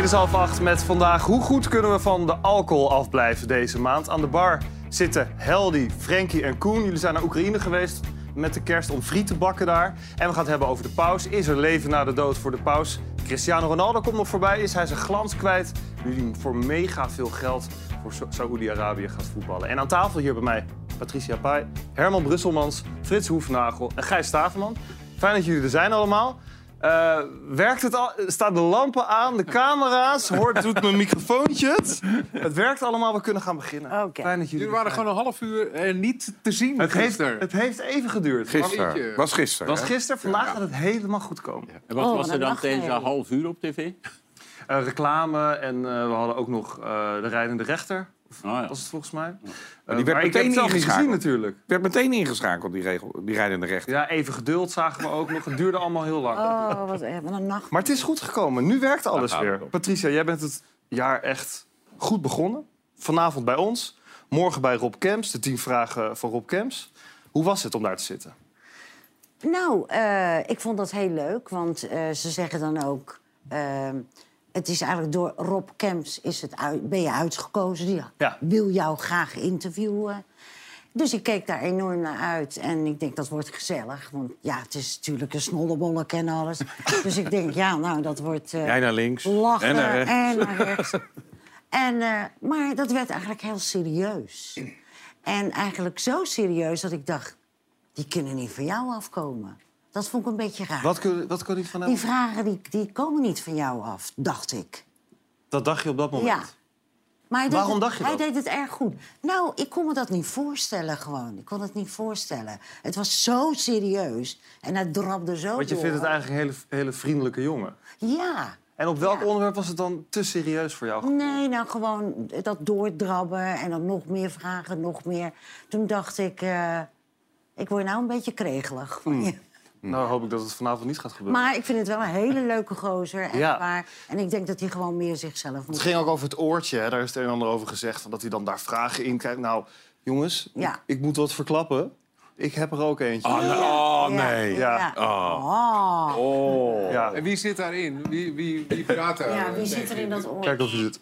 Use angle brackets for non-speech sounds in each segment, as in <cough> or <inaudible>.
Dit is half acht met vandaag. Hoe goed kunnen we van de alcohol afblijven deze maand? Aan de bar zitten Heldi, Frankie en Koen. Jullie zijn naar Oekraïne geweest met de kerst om friet te bakken daar. En we gaan het hebben over de paus. Is er leven na de dood voor de paus? Cristiano Ronaldo komt nog voorbij. Is hij zijn glans kwijt? Nu hij voor mega veel geld voor Sa- Saoedi-Arabië gaat voetballen. En aan tafel hier bij mij Patricia Pai, Herman Brusselmans, Frits Hoefnagel en Gijs Staverman. Fijn dat jullie er zijn allemaal. Eh, werkt het al? Staan de lampen aan, de camera's? Hoort, doet mijn microfoontje het? Het werkt allemaal, we kunnen gaan beginnen. Oké. Fijn dat jullie Jullie er waren zijn. gewoon een half uur eh, niet te zien het heeft, gisteren. het heeft even geduurd. Gisteren. Was gisteren. Was gisteren, vandaag gaat het helemaal goed komen. En wat Oh, was er dan heel. een half uur op tv? Eh, reclame en eh, we hadden ook nog eh, de rijdende rechter. Oh, ja. Was het volgens mij? die Eh, werd maar ik heb meteen het zelf niet gezien ingeschakeld. natuurlijk. werd meteen ingeschakeld, die, regel, die rijdende rechter. Ja, even geduld zagen we ook nog. Het duurde allemaal heel lang. Oh, wat, een nacht. Maar het is goed gekomen. Nu werkt alles gaat weer. Patricia, jij bent het jaar echt goed begonnen. Vanavond bij ons. Morgen bij Rob Kemps. De tien vragen van Rob Kemps. Hoe was het om daar te zitten? Nou, eh, ik vond dat heel leuk, want eh, ze zeggen dan ook... ehm, het is eigenlijk door Rob Kemps is het uit, ben je uitgekozen. Die Ja. wil jou graag interviewen. Dus ik keek daar enorm naar uit. En ik denk, dat wordt gezellig. Want ja, het is natuurlijk een snollebollek en alles. <laughs> dus ik denk, ja, nou, dat wordt... Jij naar links. lachen En naar rechts. en naar rechts. en, eh, maar dat werd eigenlijk heel serieus. En eigenlijk zo serieus dat ik dacht... die kunnen niet van jou afkomen. Dat vond ik een beetje raar. Wat kun, wat kon hij van Die vragen die, die komen niet van jou af, dacht ik. Dat dacht je op dat moment? Ja. Maar hij deed Waarom het- dacht je Hij dat? deed het erg goed. Nou, ik kon me dat niet voorstellen gewoon. Ik kon het niet voorstellen. Het was zo serieus. En hij drabde zo Want je door. vindt het eigenlijk een hele, hele vriendelijke jongen. Ja. En op welk Ja. onderwerp was het dan te serieus voor jou? Nee, nou gewoon dat doordrabben en dan nog meer vragen, nog meer. Toen dacht ik, eh, ik word nou een beetje kregelig. van je. Nou hoop ik dat het vanavond niet gaat gebeuren. Maar ik vind het wel een hele leuke gozer, echt Ja. waar. En ik denk dat hij gewoon meer zichzelf moet... Het ging ook over het oortje. Hè? Daar is het een en ander over gezegd. Van dat hij dan daar vragen in krijgt. Nou, jongens, Ja. ik, ik moet wat verklappen. Ik heb er ook eentje. Oh, nee. Oh, nee. Ja. Oh. Oh. Ja. En wie zit daarin? Wie, wie, wie praat daar? Ja, wie zit er in dat oor? Kijk of je het...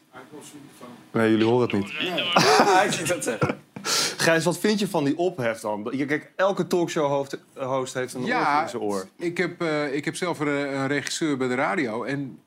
Nee, jullie horen het niet. Hij ziet het zeggen. <laughs> Gijs, wat vind je van die ophef dan? Je- Kijk, elke talkshow-host host heeft een Ja, in zijn oor. ik heb, eh, ik heb zelf een, een regisseur bij de radio. En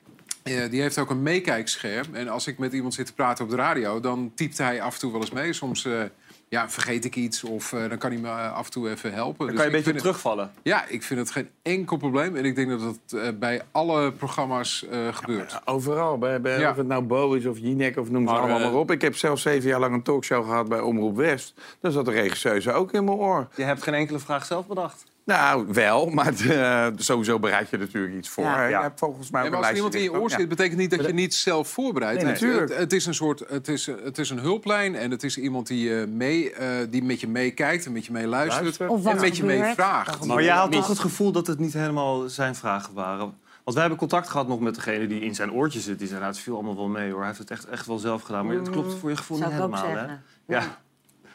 eh, die heeft ook een meekijkscherm. En als ik met iemand zit te praten op de radio... dan typt hij af en toe wel eens mee. Soms eh, ja, vergeet ik iets of eh, dan kan hij me eh, af en toe even helpen. Dan Dus kan je een ik beetje het- terugvallen. Ja, ik vind het geen enkel probleem. En ik denk dat dat eh, bij alle programma's eh, gebeurt. Overal, bij, bij, Ja. of het nou Bo is of Jinek of noem ze Maar, allemaal maar op. Ik heb zelf zeven jaar lang een talkshow gehad bij Omroep West. Daar zat de regisseuse ook in mijn oor. Je hebt geen enkele vraag zelf bedacht. Nou, wel, maar eh, sowieso bereid je natuurlijk iets voor. Ja. Ja. Je hebt volgens mij maar als er iemand in je oor zit, betekent niet dat je niet zelf voorbereidt. Nee, Het- natuurlijk. Het, het is een soort, het is, het is een hulplijn en het is iemand die, eh, mee, eh, die met je meekijkt en met je mee luistert. Luistert. Of wat en met je mee gebeurt. vraagt. Maar jij had toch het gevoel dat het niet helemaal zijn vragen waren? Want wij hebben contact gehad nog met degene die in zijn oortje zit. Die zei, nou, het viel allemaal wel mee hoor. Hij heeft het echt, echt wel zelf gedaan. Maar het klopt voor je gevoel Zou niet helemaal, hè? Ja.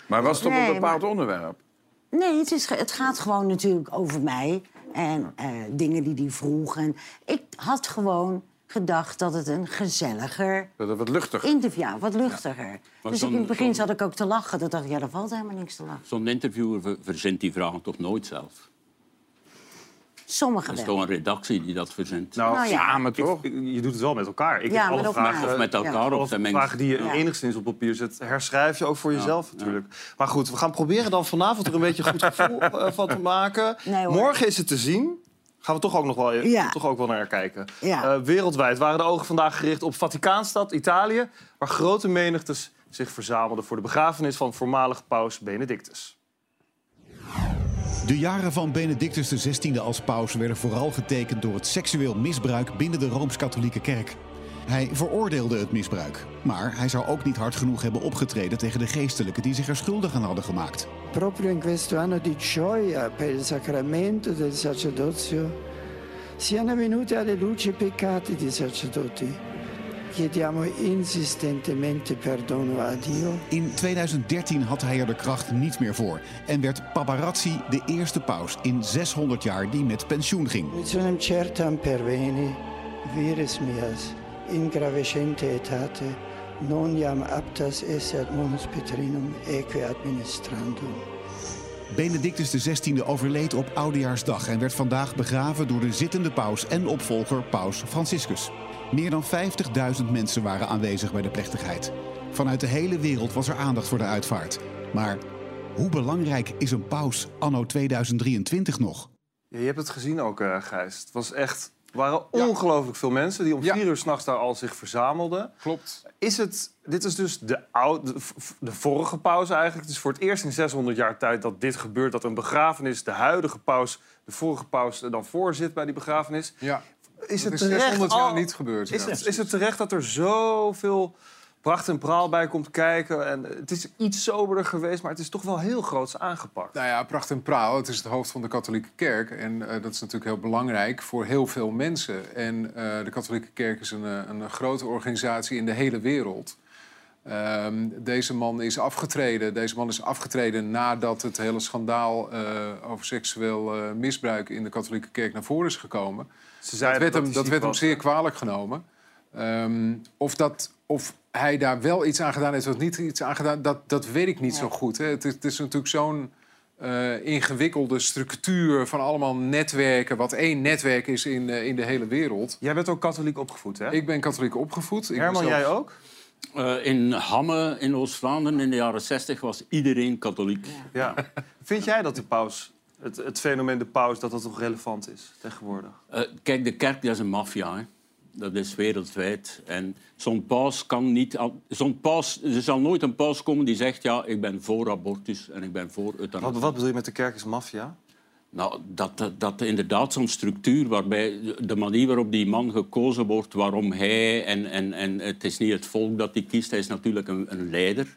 Maar was het op een bepaald onderwerp? Nee, het, is, het gaat gewoon natuurlijk over mij. En eh, dingen die hij vroeg. En ik had gewoon gedacht dat het een gezelliger Dat het wat luchtig. interview ja, wat luchtiger. Dus ik, in het begin zat ik ook te lachen. Dat dacht ik, ja, er valt helemaal niks te lachen. Zo'n interviewer ver- verzint die vragen toch nooit zelf? Sommigen Dat is wel. toch een redactie die dat verzint? Nou, Nou ja. Samen toch? ik- je doet het wel met elkaar. Ik Ja, heb alle met elkaar. vragen, Of met elkaar zijn mengs. vragen die je Ja. enigszins op papier zet, herschrijf je ook voor jezelf natuurlijk. Maar goed, we gaan proberen dan vanavond er een beetje goed gevoel <laughs> eh, van te maken. Nee. Morgen is het te zien. Gaan we toch ook nog wel, Ja. toch ook wel naar kijken. Ja. Eh, wereldwijd waren de ogen vandaag gericht op Vaticaanstad, Italië... waar grote menigtes zich verzamelden voor de begrafenis van voormalig paus Benedictus. De jaren van Benedictus XVI als paus werden vooral getekend door het seksueel misbruik binnen de Rooms-Katholieke Kerk. Hij veroordeelde het misbruik, maar hij zou ook niet hard genoeg hebben opgetreden tegen de geestelijken die zich er schuldig aan hadden gemaakt. Proprio in questo di gioia per sacramento del sacerdozio siano venuti alle luce i peccati dei sacerdoti. Chiediamo insistentemente perdono a Dio. In 2013 had hij er de kracht niet meer voor en werd Paparazzi de eerste paus in 600 jaar die met pensioen ging. Visionam certam perveni, vires mias, in gravescente etate non aptas munus Petrinum eque administrandum. Benedictus XVI overleed op Oudejaarsdag en werd vandaag begraven door de zittende paus en opvolger paus Franciscus. Meer dan 50.000 mensen waren aanwezig bij de plechtigheid. Vanuit de hele wereld was er aandacht voor de uitvaart. Maar hoe belangrijk is een paus anno 2023 nog? Ja, je hebt het gezien ook, eh Gijs. Het was echt... Er waren ongelooflijk veel mensen die om Ja. vier uur s'nachts daar al zich verzamelden. Klopt. Is het, dit is dus de, oude, de, vorige paus eigenlijk. Het is voor het eerst in 600 jaar tijd dat dit gebeurt. Dat een begrafenis, de huidige paus, de vorige paus er dan voor zit bij die begrafenis. Ja. Is het is terecht 600 jaar niet gebeurd, Is, ja. het, is het terecht dat er zoveel pracht en praal bij komt kijken? En het is iets soberder geweest, maar het is toch wel heel groots aangepakt. Nou ja, pracht en praal. Het is het hoofd van de katholieke kerk. En eh, dat is natuurlijk heel belangrijk voor heel veel mensen. En eh, de katholieke kerk is een, eh, een grote organisatie in de hele wereld. Ehm, deze man is afgetreden. Deze man is afgetreden nadat het hele schandaal eh, over seksueel eh, misbruik in de katholieke kerk naar voren is gekomen. Ze Dat werd hem, dat werd hem zeer kwalijk genomen. Ehm, of, dat, of hij daar wel iets aan gedaan heeft of niet iets aan gedaan, dat, dat weet ik niet zo goed. Hè. Het, is, het is natuurlijk zo'n eh, ingewikkelde structuur van allemaal netwerken, wat één netwerk is in, eh, in de hele wereld. Jij bent ook katholiek opgevoed, hè? Ik ben katholiek opgevoed. Ik ben Herman, zelf- jij ook? Eh, in Hamme, in Oost-Vlaanderen, in de jaren 60 was iedereen katholiek. Ja. Vind jij dat de paus, het, het fenomeen de paus, dat dat nog relevant is tegenwoordig? Eh, kijk, de kerk dat is een maffia. hè. Dat is wereldwijd. En zo'n paus kan niet... Zo'n paus, er zal nooit een paus komen die zegt... ja, ik ben voor abortus en ik ben voor euthanasie. Wat, wat bedoel je met de kerk is maffia? Nou, dat, dat, dat inderdaad zo'n structuur waarbij de manier waarop die man gekozen wordt, waarom hij en, en, en het is niet het volk dat hij kiest, hij is natuurlijk een, een leider,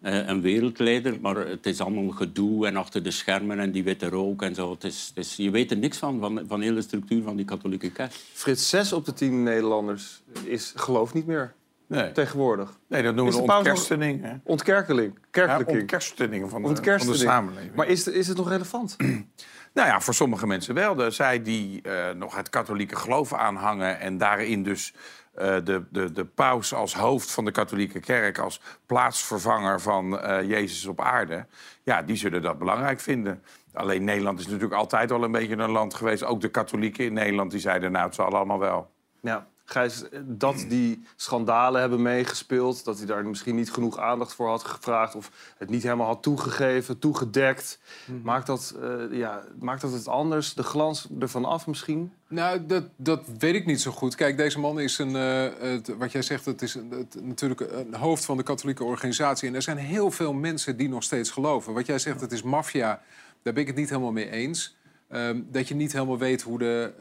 eh, een wereldleider, maar het is allemaal gedoe en achter de schermen en die witte rook en zo. Het is, het is, je weet er niks van, van, van de hele structuur van die katholieke kerk. Frits, zes op de tien Nederlanders is geloof niet meer Nee, tegenwoordig. nee dat noemen we nog- ontkerstening. Ontkerkeling, Ja, kerkelijking. ontkerstening van de, van de samenleving. Maar is, is het nog relevant? <clears throat> Nou ja, voor sommige mensen wel. De, zij die eh, nog het katholieke geloof aanhangen en daarin dus eh, de, de, de paus als hoofd van de katholieke kerk, als plaatsvervanger van eh, Jezus op aarde, ja, die zullen dat belangrijk vinden. Alleen Nederland is natuurlijk altijd al een beetje een land geweest. Ook de katholieken in Nederland die zeiden, nou, het zal allemaal wel. Ja, Gijs, dat die schandalen hebben meegespeeld... dat hij daar misschien niet genoeg aandacht voor had gevraagd... of het niet helemaal had toegegeven, toegedekt... maakt, dat, eh, ja, maakt dat het anders? De glans ervan af misschien? Nou, dat, dat weet ik niet zo goed. Kijk, deze man is een, eh, het- wat jij zegt, het is een- het, natuurlijk een hoofd van de katholieke organisatie. En er zijn heel veel mensen die nog steeds geloven. Wat jij zegt, het is maffia, daar ben ik het niet helemaal mee eens. Ehm, dat je niet helemaal weet hoe de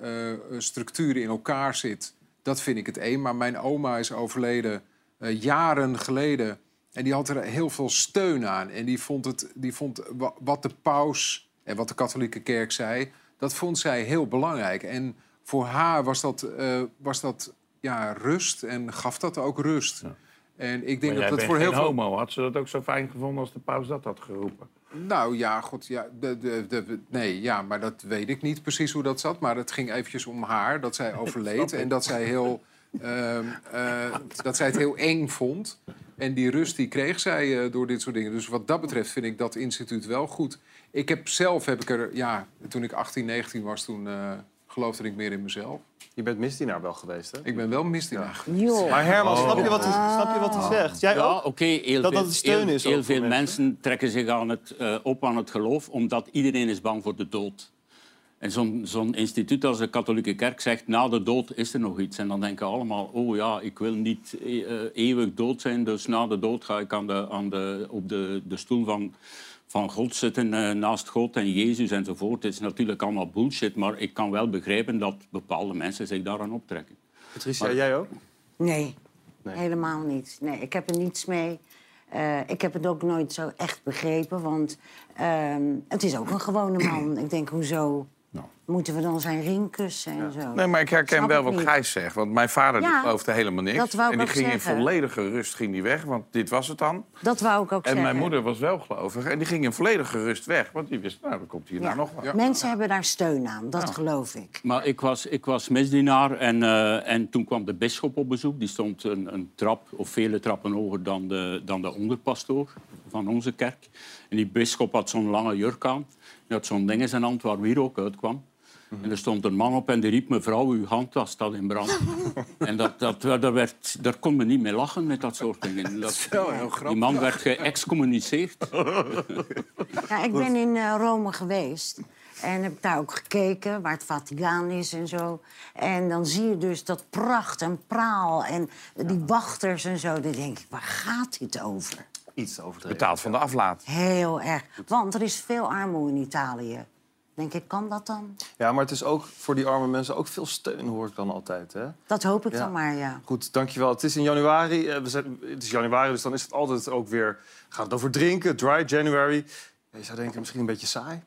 eh structuur in elkaar zit, dat vind ik het één. Maar mijn oma is overleden eh, jaren geleden. En die had er heel veel steun aan. En die vond, het, die vond wa- wat de paus en wat de katholieke kerk zei... dat vond zij heel belangrijk. En voor haar was dat, eh, was dat ja, rust en gaf dat ook rust. En ik denk dat dat voor heel veel... homo. Had ze dat ook zo fijn gevonden als de paus dat had geroepen? Nou ja, god, ja, de, de, de, nee, ja, maar dat weet ik niet precies hoe dat zat. Maar het ging eventjes om haar, dat zij <laughs> overleed. en dat zij, heel, ehm, eh, dat zij het heel eng vond. En die rust die kreeg zij eh, door dit soort dingen. Dus wat dat betreft vind ik dat instituut wel goed. Ik heb zelf, heb ik er, ja, toen ik 18, 19 was, toen eh, geloofde ik meer in mezelf. Je bent misdienaar wel geweest, hè? Ik ben wel misdienaar. Joh. Maar Herman, snap, je wat hij, snap je wat hij zegt? Jij ja, ook? oké. heel Dat veel, dat steun heel, is Heel veel mensen. mensen trekken zich aan het, eh, op aan het geloof, omdat iedereen is bang voor de dood. En zo'n zo'n instituut als de katholieke kerk zegt, na de dood is er nog iets. En dan denken allemaal, oh ja, ik wil niet eh, eeuwig dood zijn, dus na de dood ga ik aan de, aan de, op de, de stoel van, van God zitten, eh, naast God en Jezus enzovoort. Het is natuurlijk allemaal bullshit, maar ik kan wel begrijpen dat bepaalde mensen zich daaraan optrekken. Patricia, jij ook? Nee, Nee. helemaal niet. Nee, ik heb er niets mee. Eh, ik heb het ook nooit zo echt begrepen, want ehm, het is ook een gewone man. Ik denk, hoezo Moeten we dan zijn ring kussen en zo? Nee, maar ik herken Snap wel ik wat niet. Gijs zegt. Want mijn vader die Ja, geloofde helemaal niks. dat wou ik en die ook ging zeggen. in volledige rust ging die weg, want dit was het dan. Dat wou ik ook En zeggen. mijn moeder was wel gelovig. En die ging in volledige rust weg. Want die wist, nou, dan komt hier Ja. nou nog wat. Mensen hebben daar steun aan, dat geloof ik. Maar ik was, ik was misdienaar en, eh, en toen kwam de bisschop op bezoek. Die stond een, een trap of vele trappen hoger dan de, dan de onderpastoor van onze kerk. En die bisschop had zo'n lange jurk aan. Die had zo'n ding in zijn hand waar wier ook En er stond een man op en die riep... mevrouw, uw handtas staat in brand. <laughs> en dat, dat, daar, werd, daar kon men niet mee lachen met dat soort dingen. <laughs> Dat, die man werd geëxcommuniceerd. <laughs> Ja, ik ben in eh, Rome geweest. En heb daar ook gekeken waar het Vaticaan is en zo. En dan zie je dus dat pracht en praal en die wachters en zo. Dan denk ik, waar gaat dit over? Iets overdreven. Betaald van de aflaat. Heel erg. Want er is veel armoede in Italië. Denk ik, kan dat dan? Ja, maar het is ook voor die arme mensen ook veel steun, hoor ik dan altijd. Hè? Dat hoop ik Ja. dan maar, ja. Goed, dankjewel. Het is in januari. eh, We zijn, het is januari, dus dan is het altijd ook weer... Gaat het over drinken, dry January. Ja, Je zou denken, misschien een beetje saai.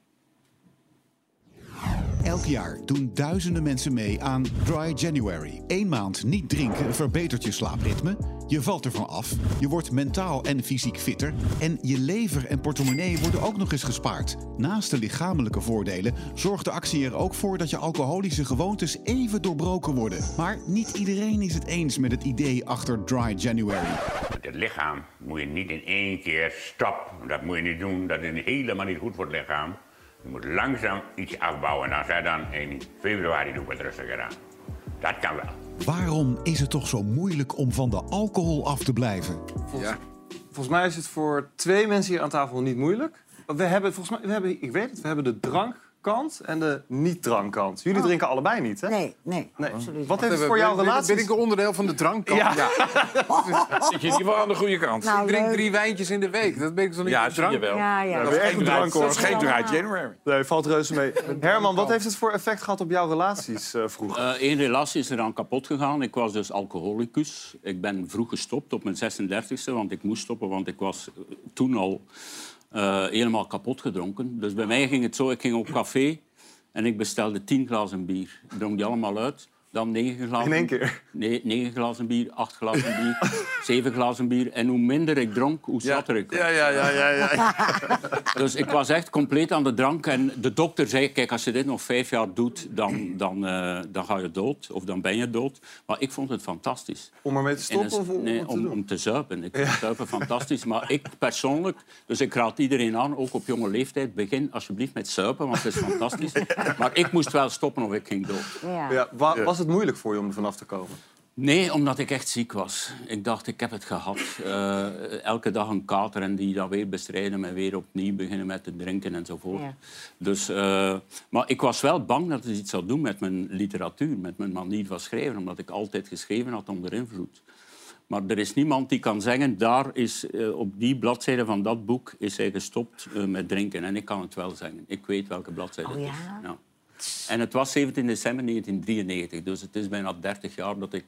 Elk jaar doen duizenden mensen mee aan Dry January. Eén maand niet drinken verbetert je slaapritme. Je valt ervan af. Je wordt mentaal en fysiek fitter. En je lever en portemonnee worden ook nog eens gespaard. Naast de lichamelijke voordelen zorgt de actie er ook voor dat je alcoholische gewoontes even doorbroken worden. Maar niet iedereen is het eens met het idee achter Dry January. Het lichaam moet je niet in één keer stop. Dat moet je niet doen. Dat is helemaal niet goed voor het lichaam. Je moet langzaam iets afbouwen. En als hij dan in februari doet wat rustiger aan. Dat kan wel. Waarom is het toch zo moeilijk om van de alcohol af te blijven? Ja. Volgens mij is het voor twee mensen hier aan tafel niet moeilijk. We hebben, volgens mij, we hebben, ik weet het, we hebben de drankkant en de niet-drankkant. Jullie drinken allebei niet, hè? Oh. Nee, nee, Nee. absoluut Wat niet. heeft het voor jouw relatie? Ben ik een onderdeel van de drankkant? Ja. Ja. <laughs> Zit je in ieder geval aan de goede kant. Nou, Ik drink leuk. drie wijntjes in de week. Dat ben ik toch niet ja, drank? wel. Ja, ja. Dat weer is echt geen drank, hoor. Dat is geen Ja. January. Nee, valt reuze mee. <laughs> Herman, wat heeft het voor effect gehad op jouw relaties eh, vroeger? Eén relatie is eraan kapot gegaan. Ik was dus alcoholicus. Ik ben vroeg gestopt op mijn 36e, want ik moest stoppen, want ik was eh, toen al eh, helemaal kapot gedronken. Dus bij mij ging het zo, ik ging op café en ik bestelde tien glazen bier. Ik dronk die allemaal uit. Dan negen glazen. In één keer? Nee, negen glazen bier, acht glazen bier, <laughs> zeven glazen bier. En hoe minder ik dronk, hoe zatter ik was. Ja, ja, ja, ja, ja. <laughs> Dus ik was echt compleet aan de drank. En de dokter zei, kijk, als je dit nog vijf jaar doet, dan, dan, eh, dan ga je dood. Of dan ben je dood. Maar ik vond het fantastisch. Om ermee te En stoppen dus- of om, nee, om te om, doen? om te zuipen. Ik vind zuipen fantastisch. Maar ik persoonlijk, dus ik raad iedereen aan, ook op jonge leeftijd, begin alsjeblieft met zuipen, want het is fantastisch. <laughs> Maar ik moest wel stoppen of ik ging dood. Ja. Ja, wa- was het moeilijk voor je om er vanaf te komen? Nee, omdat ik echt ziek was. Ik dacht, ik heb het gehad. Eh, elke dag een kater en die dan weer bestrijden en weer opnieuw beginnen met te drinken enzovoort. Ja. Dus, eh, maar ik was wel bang dat het iets zou doen met mijn literatuur, met mijn manier van schrijven, omdat ik altijd geschreven had onder invloed. Maar er is niemand die kan zeggen, daar is, eh, op die bladzijde van dat boek is hij gestopt met drinken. En ik kan het wel zeggen. Ik weet welke bladzijde Oh het is. Ja. En het was 17 december 1993, dus het is bijna 30 jaar dat ik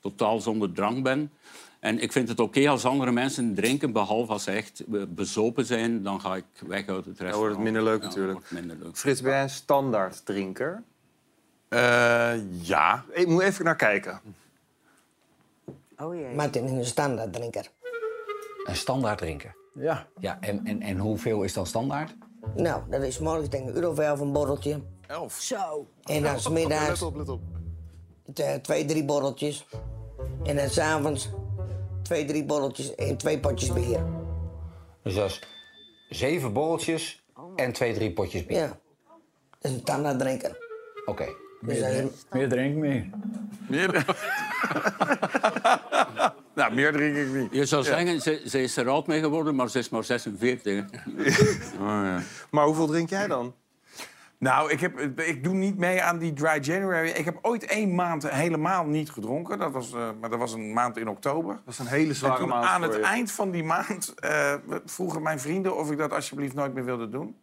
totaal zonder drank ben. En ik vind het oké als andere mensen drinken, behalve als ze echt eh, bezopen zijn, dan ga ik weg uit het restaurant. wordt het minder leuk Ja, natuurlijk. wordt minder leuk. Frits, ben jij een standaard drinker? Eh, ja. Ik moet even naar kijken. Oh jee. Martin is een standaard drinker. Een standaard drinker. Ja. Ja, en, en, en hoeveel is dan standaard? Nou, dat is morgens denk ik een euro of elf een borreltje. Elf. Zo. En dan 's middags Let op, let op. t- twee, drie borreltjes. En dan s'avonds twee, drie borreltjes en twee potjes bier. Dus dat is zeven borreltjes en twee, drie potjes bier. Ja. Is een standaard drinker. Oké. Dus dat is een- Meer drink meer. Meer... <laughs> nou, meer drink ik niet. Je zou zeggen, ze, ze is er oud mee geworden, maar ze is maar 46. <laughs> Maar hoeveel drink jij dan? Nou, ik, heb, ik doe niet mee aan die Dry January. Ik heb ooit één maand helemaal niet gedronken. Dat was, eh, maar dat was een maand in oktober. Dat is een hele zware toen maand aan het je. eind van die maand eh, vroegen mijn vrienden of ik dat alsjeblieft nooit meer wilde doen.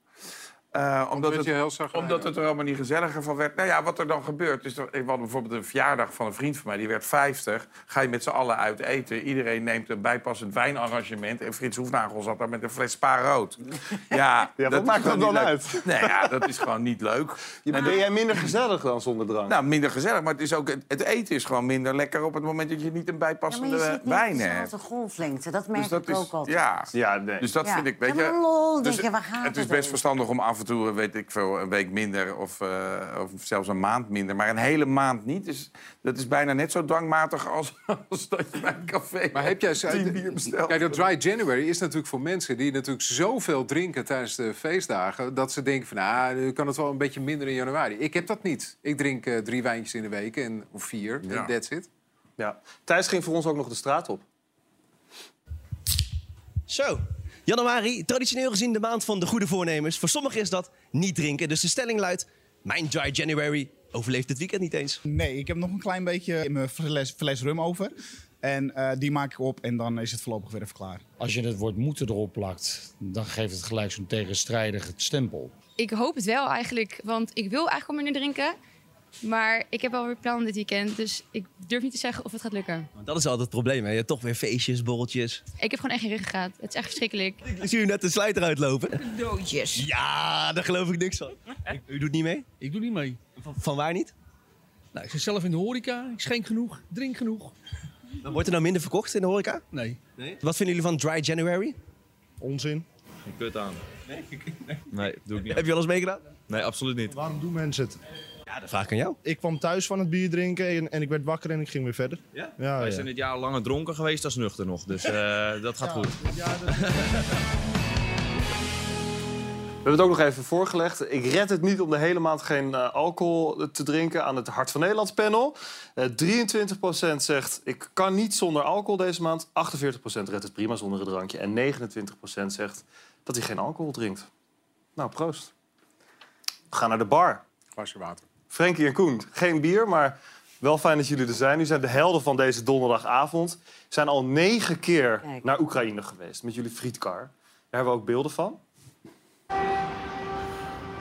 Eh, omdat, het, heel omdat het er allemaal niet gezelliger van werd. Nou ja, wat er dan gebeurt is... Dat, we hadden bijvoorbeeld een verjaardag van een vriend van mij. Die werd 50. Ga je met z'n allen uit eten. Iedereen neemt een bijpassend wijnarrangement. En Frits Hoefnagel zat daar met een fles spa rood. <laughs> Ja, dat is maakt dat dan leuk. uit? Nee, ja, dat is gewoon niet leuk. Je- En Ben jij minder gezellig dan zonder drank? nou, minder gezellig, maar het, is ook, het eten is gewoon minder lekker op het moment dat je niet een bijpassende je zit niet wijn hebt. dezelfde golflengte. Dat merk Dus dat ik is, ook altijd. ja. ja, nee. Dus dat Ja. vind ik, weet Ja, je... lol, dus denk je, waar gaat het is het best verstandig om af en toe, weet ik veel, een week minder of, eh, of zelfs een maand minder. Maar een hele maand niet. Dus dat is bijna net zo dwangmatig als, <laughs> als dat je bij een café Maar heb jij... tien bier bestelt. Kijk, dat Dry January is natuurlijk voor mensen die natuurlijk zoveel drinken tijdens de feestdagen... dat ze denken van, ah, nu kan het wel een beetje minder in januari. Ik heb dat niet. Ik drink eh, drie wijntjes in de week, en, of vier, Ja. en that's it. Ja. Thijs ging voor ons ook nog de straat op. Zo, januari, traditioneel gezien de maand van de goede voornemens. Voor sommigen is dat niet drinken. Dus de stelling luidt, mijn dry January overleeft het weekend niet eens. Nee, ik heb nog een klein beetje in mijn fles, fles rum over. En eh, die maak ik op en dan is het voorlopig weer even klaar. Als je het woord moeten erop plakt, dan geeft het gelijk zo'n tegenstrijdig stempel. Ik hoop het wel eigenlijk, want ik wil eigenlijk al minder drinken. Maar ik heb wel weer plannen dit weekend, dus ik durf niet te zeggen of het gaat lukken. Want dat is altijd het probleem, hè? Je hebt toch weer feestjes, borreltjes. Ik heb gewoon echt geen ruggengraat. Het is echt verschrikkelijk. Ik zie u net de sluiter uitlopen. Doodjes. Ja, daar geloof ik niks van. U doet niet mee? Ik doe niet mee. Van, van waar niet? Nou, ik zit zelf in de horeca. Ik schenk genoeg, drink genoeg. Dan wordt er nou minder verkocht in de horeca? Nee. Wat vinden jullie van dry January? Onzin. Geen kut aan. Nee? Nee, doe ik niet. Heb je al eens meegedaan? Nee, absoluut niet. Waarom doen mensen het? Ja, dat vraag ik aan jou. Ik kwam thuis van het bier drinken en, en ik werd wakker en ik ging weer verder. Ja? Ja, Wij ja. zijn dit jaar langer dronken geweest als nuchter nog. Dus eh, <laughs> dat gaat goed. <laughs> We hebben het ook nog even voorgelegd. Ik red het niet om de hele maand geen eh, alcohol te drinken aan het Hart van Nederland panel. Eh 23% zegt ik kan niet zonder alcohol deze maand. 48% redt het prima zonder een drankje. En 29% zegt dat hij geen alcohol drinkt. Nou, proost. We gaan naar de bar. Glasje water. Frankie en Koen, geen bier, maar wel fijn dat jullie er zijn. Nu zijn de helden van deze donderdagavond. zijn al negen keer Kijk. naar Oekraïne geweest met jullie frietkar. Daar hebben we ook beelden van.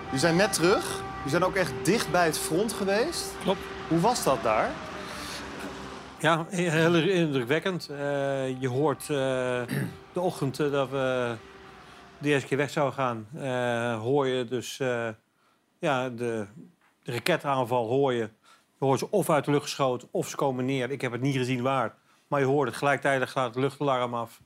Jullie zijn net terug. Jullie zijn ook echt dicht bij het front geweest. Klopt. Hoe was dat daar? Ja, heel indrukwekkend. Eh, je hoort eh, de ochtend eh, dat we de eerste keer weg zouden gaan, eh, hoor je dus eh, ja, de, de raketaanval hoor je. Je hoort ze of uit de lucht geschoten of ze komen neer. Ik heb het niet gezien waar. Maar je hoort het gelijktijdig gaat het luchtalarm af.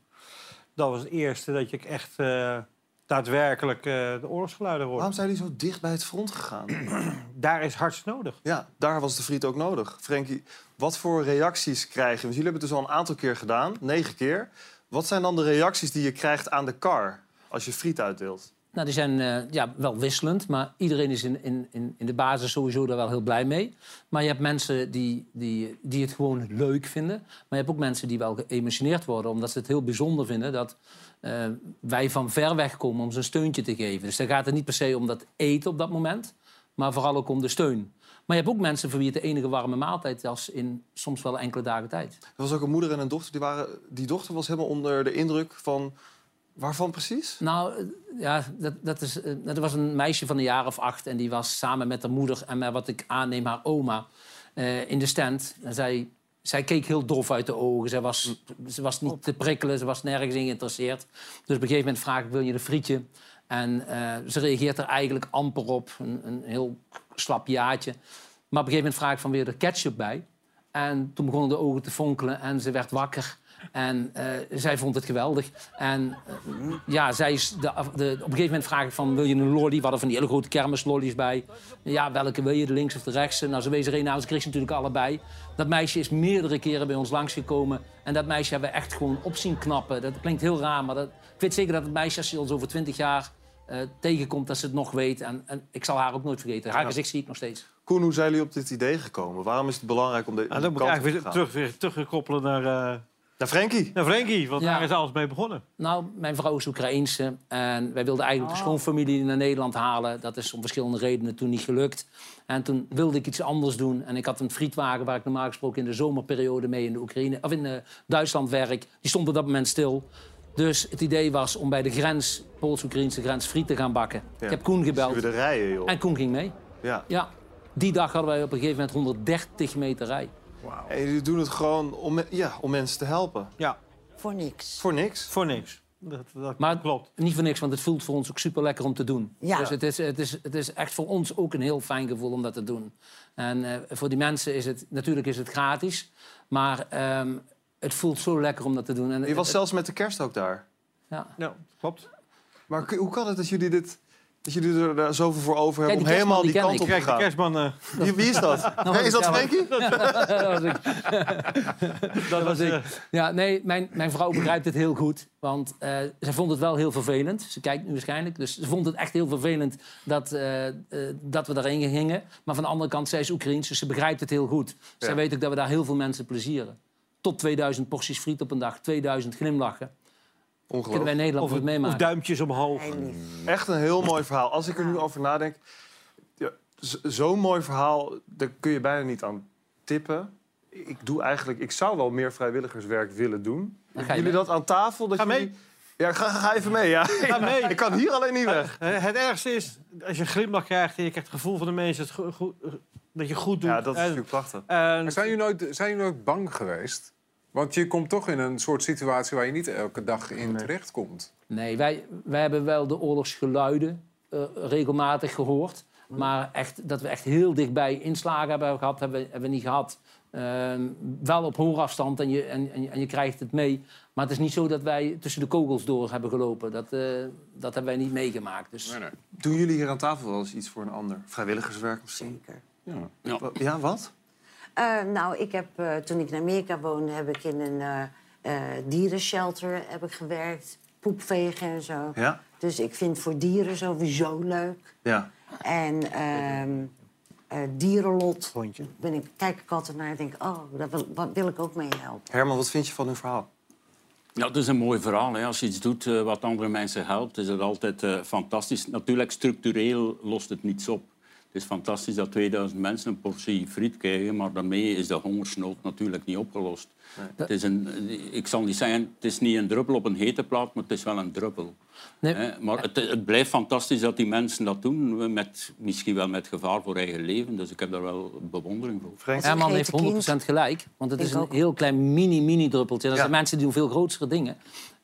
Dat was het eerste dat je echt eh, daadwerkelijk eh, de oorlogsgeluiden hoort. Waarom zijn jullie zo dicht bij het front gegaan? <clears throat> Daar is hardst nodig. Ja, daar was de friet ook nodig. Frankie, wat voor reacties krijgen? Want jullie hebben het dus al een aantal keer gedaan, negen keer. Wat zijn dan de reacties die je krijgt aan de kar als je friet uitdeelt? Nou, die zijn eh, ja, wel wisselend, maar iedereen is in, in, in de basis sowieso daar wel heel blij mee. Maar je hebt mensen die, die, die het gewoon leuk vinden. Maar je hebt ook mensen die wel geëmotioneerd worden... omdat ze het heel bijzonder vinden dat eh, wij van ver weg komen om ze een steuntje te geven. Dus dan gaat het niet per se om dat eten op dat moment... maar vooral ook om de steun. Maar je hebt ook mensen voor wie het de enige warme maaltijd was... in soms wel enkele dagen tijd. Er was ook een moeder en een dochter. Die, waren, die dochter was helemaal onder de indruk van... Waarvan precies? Nou, eh, ja, dat, dat, is, eh, was een meisje van een jaar of acht... en die was samen met haar moeder en met wat ik aanneem haar oma eh, in de stand. En zij, zij keek heel dof uit de ogen. Zij was, ze was niet te prikkelen, ze was nergens in geïnteresseerd. Dus op een gegeven moment vraag ik, wil je een frietje? En ze reageert er eigenlijk amper op, een, een heel slap jaartje. Maar op een gegeven moment vraag ik van, wil je er ketchup bij? En toen begonnen de ogen te fonkelen en ze werd wakker... En eh, zij vond het geweldig. En eh, ja, zij is de, de, op een gegeven moment vraag ik van... wil je een lolly? We hadden van die hele grote kermislollies bij. Ja, welke wil je? De links of de rechts? Nou, ze wezen er een aan. Ze kreeg ze natuurlijk allebei. Dat meisje is meerdere keren bij ons langsgekomen. En dat meisje hebben we echt gewoon op zien knappen. Dat klinkt heel raar, maar dat, ik weet zeker dat het meisje... als je ons over twintig jaar eh, tegenkomt, dat ze het nog weet. En, en ik zal haar ook nooit vergeten. Haar Ja. gezicht zie ik nog steeds. Koen, hoe zijn jullie op dit idee gekomen? Waarom is het belangrijk om de, Nou, dan moet ik eigenlijk weer terug, weer terugkoppelen naar... naar Frenkie. Naar Frenkie, want Ja. daar is alles mee begonnen. Nou, mijn vrouw is Oekraïense en wij wilden eigenlijk de schoonfamilie naar Nederland halen. Dat is om verschillende redenen toen niet gelukt. En toen wilde ik iets anders doen. En ik had een frietwagen waar ik normaal gesproken in de zomerperiode mee in de Oekraïne of in eh, Duitsland werk. Die stond op dat moment stil. Dus het idee was om bij de grens, Pools-Oekraïnse grens, friet te gaan bakken. Ik heb Koen gebeld. Dus rijen, joh. En Koen ging mee. Ja. Ja. Die dag hadden wij op een gegeven moment 130 meter rij. En jullie doen het gewoon om, ja, om mensen te helpen. Ja. Voor niks. Voor niks? Voor niks. Dat, dat Maar klopt. niet voor niks, want het voelt voor ons ook super lekker om te doen. Ja. Dus het is, het, is, het is echt voor ons ook een heel fijn gevoel om dat te doen. En eh, voor die mensen is het, natuurlijk is het gratis, maar ehm, het voelt zo lekker om dat te doen. En Je was het- zelfs met de kerst ook daar. Ja. Ja, klopt. Maar hoe kan het dat jullie dit... Dat jullie er daar zoveel voor over hebben om helemaal die kant op te gaan? kerstman... eh, <laughs> Wie, wie is dat? <laughs> Is dat. Frenkie? <laughs> dat was ik. dat was ik. eh, Ja, nee, mijn, mijn vrouw begrijpt het heel goed. Want eh zij vond het wel heel vervelend. Ze kijkt nu waarschijnlijk. Dus ze vond het echt heel vervelend dat, eh, eh, dat we daarin gingen. Maar van de andere kant, zij is Oekraïens, dus ze begrijpt het heel goed. Zij weet ook dat we daar heel veel mensen plezieren. Tot 2000 porties friet op een dag, 2000 glimlachen. Kunnen wij in Nederland of, niet of meemaken. duimpjes omhoog. Echt een heel mooi verhaal. Als ik er nu over nadenk... Ja, Zo'n mooi verhaal, daar kun je bijna niet aan tippen. Ik doe eigenlijk... Ik zou wel meer vrijwilligerswerk willen doen. Dan ga je jullie mee. dat aan tafel? Dat Ga jullie... mee. Ja, ga, ga even mee, ja. Ga mee. <laughs> Ik kan hier alleen niet weg. Eh, Het ergste is, als je een glimlach krijgt en je krijgt het gevoel van de mensen het go- goed- dat je goed doet. Ja, dat is En- natuurlijk prachtig. en- zijn jullie, nooit, zijn jullie nooit bang geweest? Want je komt toch in een soort situatie waar je niet elke dag in terechtkomt. Nee, wij, wij hebben wel de oorlogsgeluiden eh, regelmatig gehoord. Maar echt, dat we echt heel dichtbij inslagen hebben gehad, hebben, we- hebben we niet gehad. Ehm, wel op hoorafstand en je, en, en, je- en je krijgt het mee. Maar het is niet zo dat wij tussen de kogels door hebben gelopen. Dat, eh, dat hebben wij niet meegemaakt. Dus... Doen jullie hier aan tafel wel eens iets voor een ander? Vrijwilligerswerk misschien? Zeker. Ja. Wa- Ja, wat? Eh, nou, ik heb, eh, toen ik in Amerika woonde, heb ik in een eh, eh, dierenshelter heb ik gewerkt. Poepvegen en zo. Ja? Dus ik vind voor dieren sowieso leuk. Ja. En ehm eh, dierenlot Hondje. ben ik, kijk ik altijd naar en denk, oh, daar wil, wat wil ik ook mee helpen. Herman, wat vind je van hun verhaal? Ja, het is een mooi verhaal. Hè. Als je iets doet wat andere mensen helpt, is het altijd eh, fantastisch. Natuurlijk, structureel lost het niets op. Het is fantastisch dat 2000 mensen een portie friet krijgen, maar daarmee is de hongersnood natuurlijk niet opgelost. Het is een, ik zal niet zeggen, het is niet een druppel op een hete plaat, maar het is wel een druppel. Nee. Hè, Maar het, het blijft fantastisch dat die mensen dat doen, met, misschien wel met gevaar voor eigen leven. Dus ik heb daar wel bewondering voor. Herman heeft 100% gelijk. Want het is een heel klein mini-mini-druppeltje. Er zijn mensen die doen veel grotere dingen.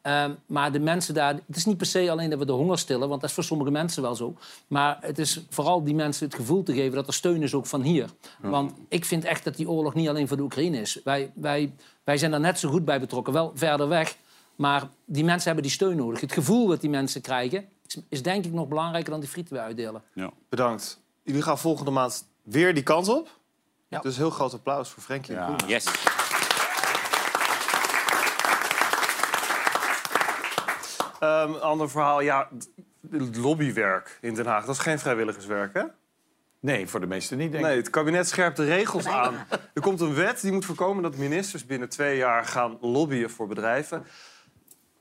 Ehm, maar de mensen daar... Het is niet per se alleen dat we de honger stillen, want dat is voor sommige mensen wel zo. Maar het is vooral die mensen het gevoel te geven dat er steun is ook van hier. Want ik vind echt dat die oorlog niet alleen voor de Oekraïne is. Wij, wij, wij zijn daar net zo goed bij betrokken, wel verder weg. Maar die mensen hebben die steun nodig. Het gevoel dat die mensen krijgen, is, is denk ik nog belangrijker dan die frieten we uitdelen. Ja. Bedankt. Jullie gaan volgende maand weer die kant op. Dus heel groot applaus voor Frenkie en Koen. Yes. Ehm, ander verhaal, ja, lobbywerk in Den Haag. Dat is geen vrijwilligerswerk, hè? Nee, voor de meesten niet, denk ik. Nee, het kabinet scherpt de regels aan. Er komt een wet die moet voorkomen dat ministers binnen twee jaar gaan lobbyen voor bedrijven.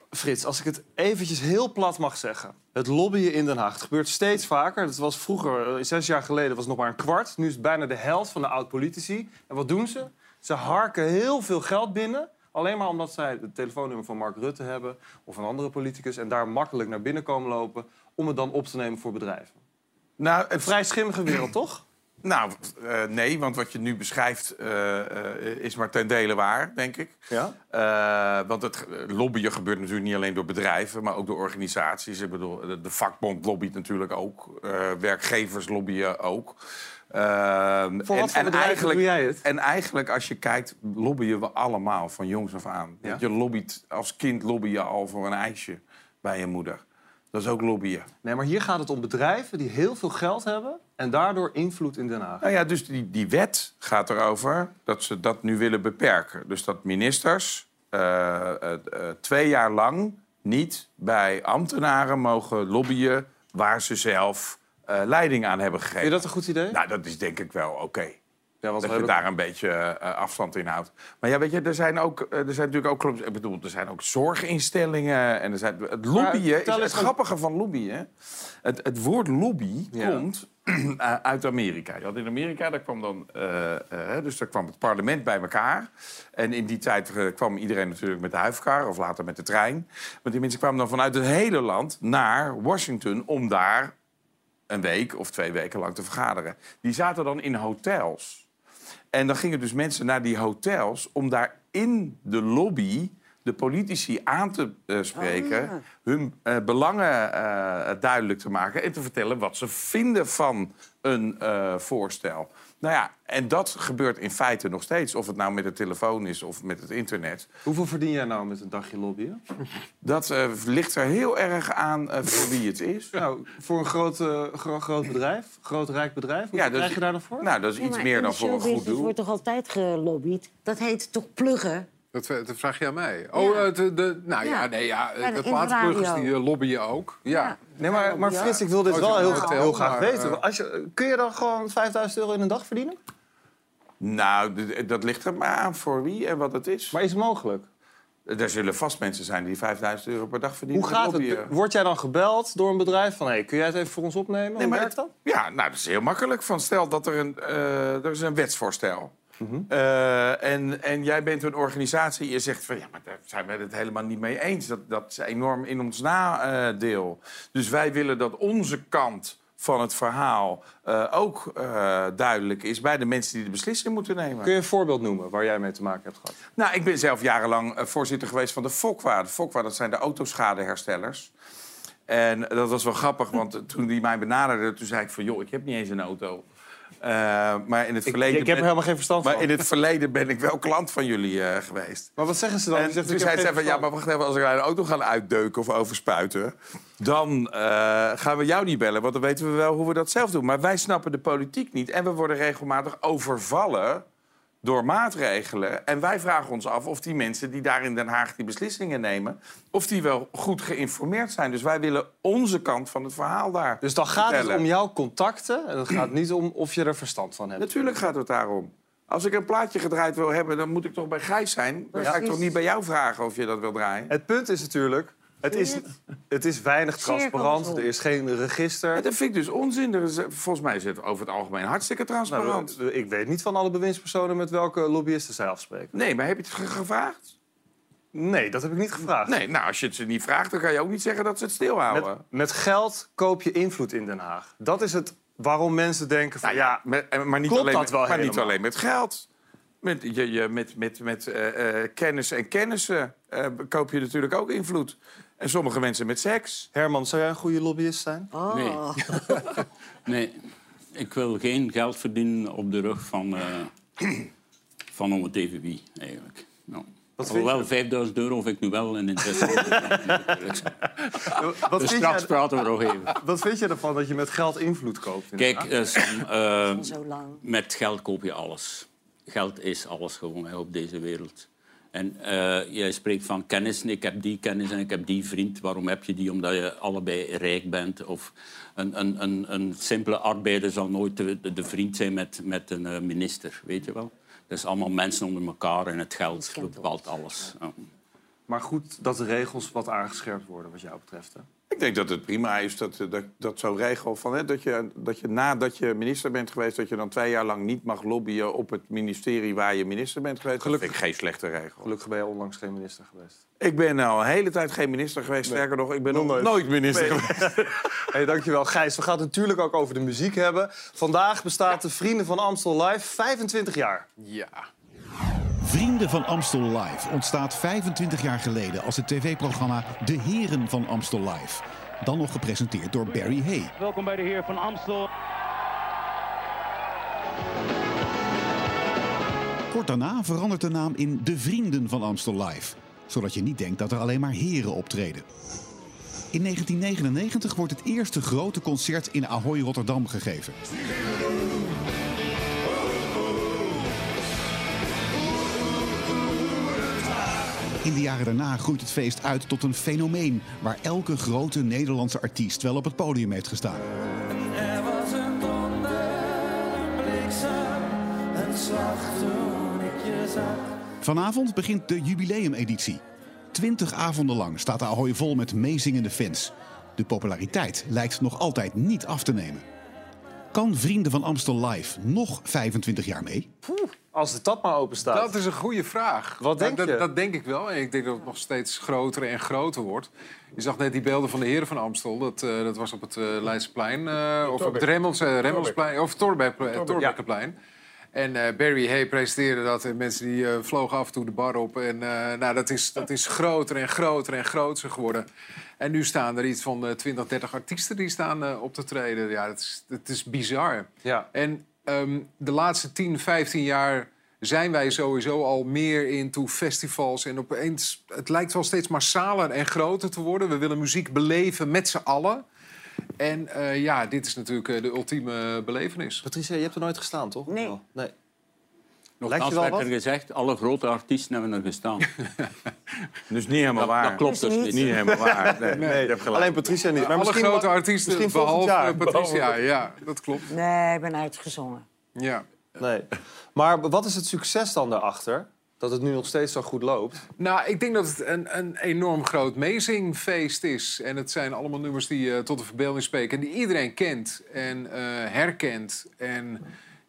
Frits, als ik het eventjes heel plat mag zeggen. Het lobbyen in Den Haag. Het gebeurt steeds vaker. Dat was vroeger, eh, zes jaar geleden, was het nog maar een kwart. Nu is het bijna de helft van de oud-politici. En wat doen ze? Ze harken heel veel geld binnen. Alleen maar omdat zij het telefoonnummer van Mark Rutte hebben... of een andere politicus... en daar makkelijk naar binnen komen lopen... om het dan op te nemen voor bedrijven. Nou, Een vrij schimmige wereld, toch? Nou, eh, nee, want wat je nu beschrijft eh, eh, is maar ten dele waar, denk ik. Ja? Want het lobbyen gebeurt natuurlijk niet alleen door bedrijven, maar ook door organisaties. Ik bedoel, de, vakbond lobbyt natuurlijk ook, werkgevers lobbyen ook. Ehm, Voor wat voor bedrijven doe jij het? En eigenlijk, als je kijkt, lobbyen we allemaal van jongs af aan. Ja? Je lobbyt, als kind lobby je al voor een ijsje bij je moeder. Dat is ook lobbyen. Nee, maar hier gaat het om bedrijven die heel veel geld hebben... en daardoor invloed in Den Haag. Nou ja, dus die, die wet gaat erover dat ze dat nu willen beperken. Dus dat ministers eh, eh, eh, twee jaar lang niet bij ambtenaren mogen lobbyen waar ze zelf leiding aan hebben gegeven. Vind je dat een goed idee? Nou, dat is denk ik wel oké. Want dat je daar een beetje eh, afstand in houdt. Maar ja, weet je, er zijn, ook, eh, er zijn natuurlijk ook clubs... Ik bedoel, er zijn ook zorginstellingen. En er zijn, het lobbyen, is, het grappige van lobbyen... Het, het woord lobby Ja. komt <clears throat> eh, uit Amerika. Je had in Amerika, daar kwam dan... eh, eh, dus daar kwam het parlement bij elkaar. En in die tijd eh, kwam iedereen natuurlijk met de huifkar... of later met de trein. Maar die mensen kwamen dan vanuit het hele land naar Washington... om daar een week of twee weken lang te vergaderen. Die zaten dan in hotels. En dan gingen dus mensen naar die hotels om daar in de lobby de politici aan te eh, spreken, Ah. hun eh, belangen eh, duidelijk te maken en te vertellen wat ze vinden van een voorstel. Nou ja, en dat gebeurt in feite nog steeds, of het nou met de telefoon is of met het internet. Hoeveel verdien jij nou met een dagje lobbyen? Dat eh, ligt er heel erg aan eh, voor wie het is. Nou, voor een groot, eh, gro- groot bedrijf, groot rijk bedrijf, hoeveel Ja, krijg je daar dan voor? Nou, dat is Ja, iets meer dan voor een goed doel. wordt toch altijd gelobbyd? Dat heet toch pluggen? Dat, dat vraag je aan mij. Oh, eh, de, de, nou ja, Ja. nee, ja, Ja, de de plaatspluggers radio. die eh, lobbyen ook. Ja. Nee, maar, maar. Frits, ik wil dit Oh, wel heel, hotel, heel graag maar, weten. eh, Als je, kun je dan gewoon 5000 euro in een dag verdienen? Nou, dat ligt er maar aan voor wie en wat het is. Maar is het mogelijk? Er zullen vast mensen zijn die 5000 euro per dag verdienen. Hoe gaat het? Word jij dan gebeld door een bedrijf van... Hey, kun jij het even voor ons opnemen? Nee, Hoe maar werkt dat? Ja, nou, dat is heel makkelijk. Van stel dat er een, eh, er is een wetsvoorstel Mhm. Eh, en, en jij bent een organisatie, je zegt van ja, maar daar zijn we het helemaal niet mee eens. Dat, dat is enorm in ons nadeel. Dus wij willen dat onze kant van het verhaal eh, ook eh, duidelijk is bij de mensen die de beslissing moeten nemen. Kun je een voorbeeld noemen waar jij mee te maken hebt gehad? Nou, ik ben zelf jarenlang voorzitter geweest van de FOCWA. De FOCWA, dat zijn de autoschadeherstellers. En dat was wel grappig, want toen die mij benaderde... toen zei ik van, joh, ik heb niet eens een auto. Eh, maar in het Ik- verleden... ik heb er ben- helemaal geen verstand Maar van. in het verleden ben ik wel klant van jullie eh, geweest. Maar wat zeggen ze dan? En Je zegt, toen ik heb zei van, ja, maar wacht even, als ik een auto ga uitdeuken of overspuiten... dan eh, gaan we jou niet bellen, want dan weten we wel hoe we dat zelf doen. Maar wij snappen de politiek niet en we worden regelmatig overvallen door maatregelen. En wij vragen ons af of die mensen die daar in Den Haag die beslissingen nemen... of die wel goed geïnformeerd zijn. Dus wij willen onze kant van het verhaal daar Dus dan gaat het om jouw contacten en het gaat niet om of je er verstand van hebt. Natuurlijk gaat het daarom. Als ik een plaatje gedraaid wil hebben, dan moet ik toch bij Gijs zijn. Dan ga ik toch niet bij jou vragen of je dat wil draaien. Het punt is natuurlijk, het is, het is weinig transparant, er is geen register. Dat vind ik dus onzin. Er is, eh, volgens mij is het over het algemeen hartstikke transparant. Nou, ik weet niet van alle bewindspersonen met welke lobbyisten zij afspreken. Nee, maar heb je het ge- gevraagd? Nee, dat heb ik niet gevraagd. Nee, nou, als je het ze niet vraagt, dan kan je ook niet zeggen dat ze het stilhouden. Met, met geld koop je invloed in Den Haag. Dat is het waarom mensen denken van ja, Met- eh, maar niet, alleen, dat met, wel maar niet alleen met geld. Met, je, je, met, met, met eh, eh, kennis en kennissen eh, koop je natuurlijk ook invloed. En sommige mensen met seks. Herman, zou jij een goede lobbyist zijn? Oh. Nee. <laughs> Nee, ik wil geen geld verdienen op de rug van, eh van om het even wie, eigenlijk. Nou. Je? 5000 euro vind ik nu wel een interesse. <laughs> Wat dus vind straks praten we nog even. Wat vind je ervan dat je met geld invloed koopt? in Kijk, Sam, lang. met geld koop je alles. Geld is alles gewoon hè, op deze wereld. En eh, jij spreekt van kennis. Ik heb die kennis en ik heb die vriend. Waarom heb je die? Omdat je allebei rijk bent. Of een, een, een, een simpele arbeider zal nooit de, de- de vriend zijn met, met een eh, minister. Weet je wel? Dat is allemaal mensen onder elkaar en het geld bepaalt alles. Ja. Maar goed dat de regels wat aangescherpt worden wat jou betreft. Hè? Ik denk dat het prima is dat, dat, dat zo'n regel van hè, dat, je, dat je nadat je minister bent geweest, dat je dan twee jaar lang niet mag lobbyen op het ministerie waar je minister bent geweest. Gelukkig dat vind ik geen slechte regel. Gelukkig ben je onlangs geen minister geweest. Ik ben al een hele tijd geen minister geweest. Sterker nog, ik ben nog nooit. nooit, minister Nee. geweest. <laughs> Hey, dankjewel Gijs. We gaan het natuurlijk ook over de muziek hebben. Vandaag bestaat de Vrienden van Amstel Live 25 jaar. Ja. Vrienden van Amstel Live ontstaat 25 jaar geleden als het tv-programma De Heren van Amstel Live. Dan nog gepresenteerd door Barry Hay. Welkom bij de heer van Amstel. Kort daarna verandert de naam in De Vrienden van Amstel Live. Zodat je niet denkt dat er alleen maar heren optreden. In 1999 wordt het eerste grote concert in Ahoy Rotterdam gegeven. In de jaren daarna groeit het feest uit tot een fenomeen waar elke grote Nederlandse artiest wel op het podium heeft gestaan. Er was een donder, een bliksem, een hartslag toen ik je zag. Vanavond begint de jubileumeditie. Twintig avonden lang staat de Ahoy vol met meezingende fans. De populariteit lijkt nog altijd niet af te nemen. Kan Vrienden van Amstel Live nog 25 jaar mee? Als de tap maar open staat. Dat is een goede vraag. Wat denk dat, je? Dat denk ik wel. En ik denk dat het nog steeds groter en groter wordt. Je zag net die beelden van de heren van Amstel. Dat, eh, dat was op het eh, Leidseplein. eh, of op het Remmels, Remmelsplein. Of Torbekkenplein. En eh, Barry Hay presenteerde dat. En mensen die eh, vlogen af en toe de bar op. En eh, nou, dat, is, dat is groter en groter en groter geworden. En nu staan er iets van eh 20, 30 artiesten die staan eh, op te treden. Ja, dat is, dat is bizar. Ja. En ehm, de laatste 10, 15 jaar zijn wij sowieso al meer into festivals. En opeens, het lijkt wel steeds massaler en groter te worden. We willen muziek beleven met z'n allen. En eh, ja, dit is natuurlijk eh, de ultieme belevenis. Patricia, je hebt er nooit gestaan, toch? Nee. Oh, nee. Nogthans werd er gezegd, alle grote artiesten hebben er gestaan. <laughs> Dus niet helemaal Dat- waar. dat klopt dus niet. Niet helemaal waar. <laughs> Nee, Nee, je hebt gelijk. alleen Patricia niet. Maar Alle misschien grote artiesten, misschien behalve jaar. Patricia. Ja, dat klopt. Nee, ik ben uitgezongen. Ja. Nee. Maar wat is het succes dan daarachter? Dat het nu nog steeds zo goed loopt? Nou, ik denk dat het een, een enorm groot meezingfeest is. En het zijn allemaal nummers die eh, tot de verbeelding spreken... en die iedereen kent en eh, herkent. En,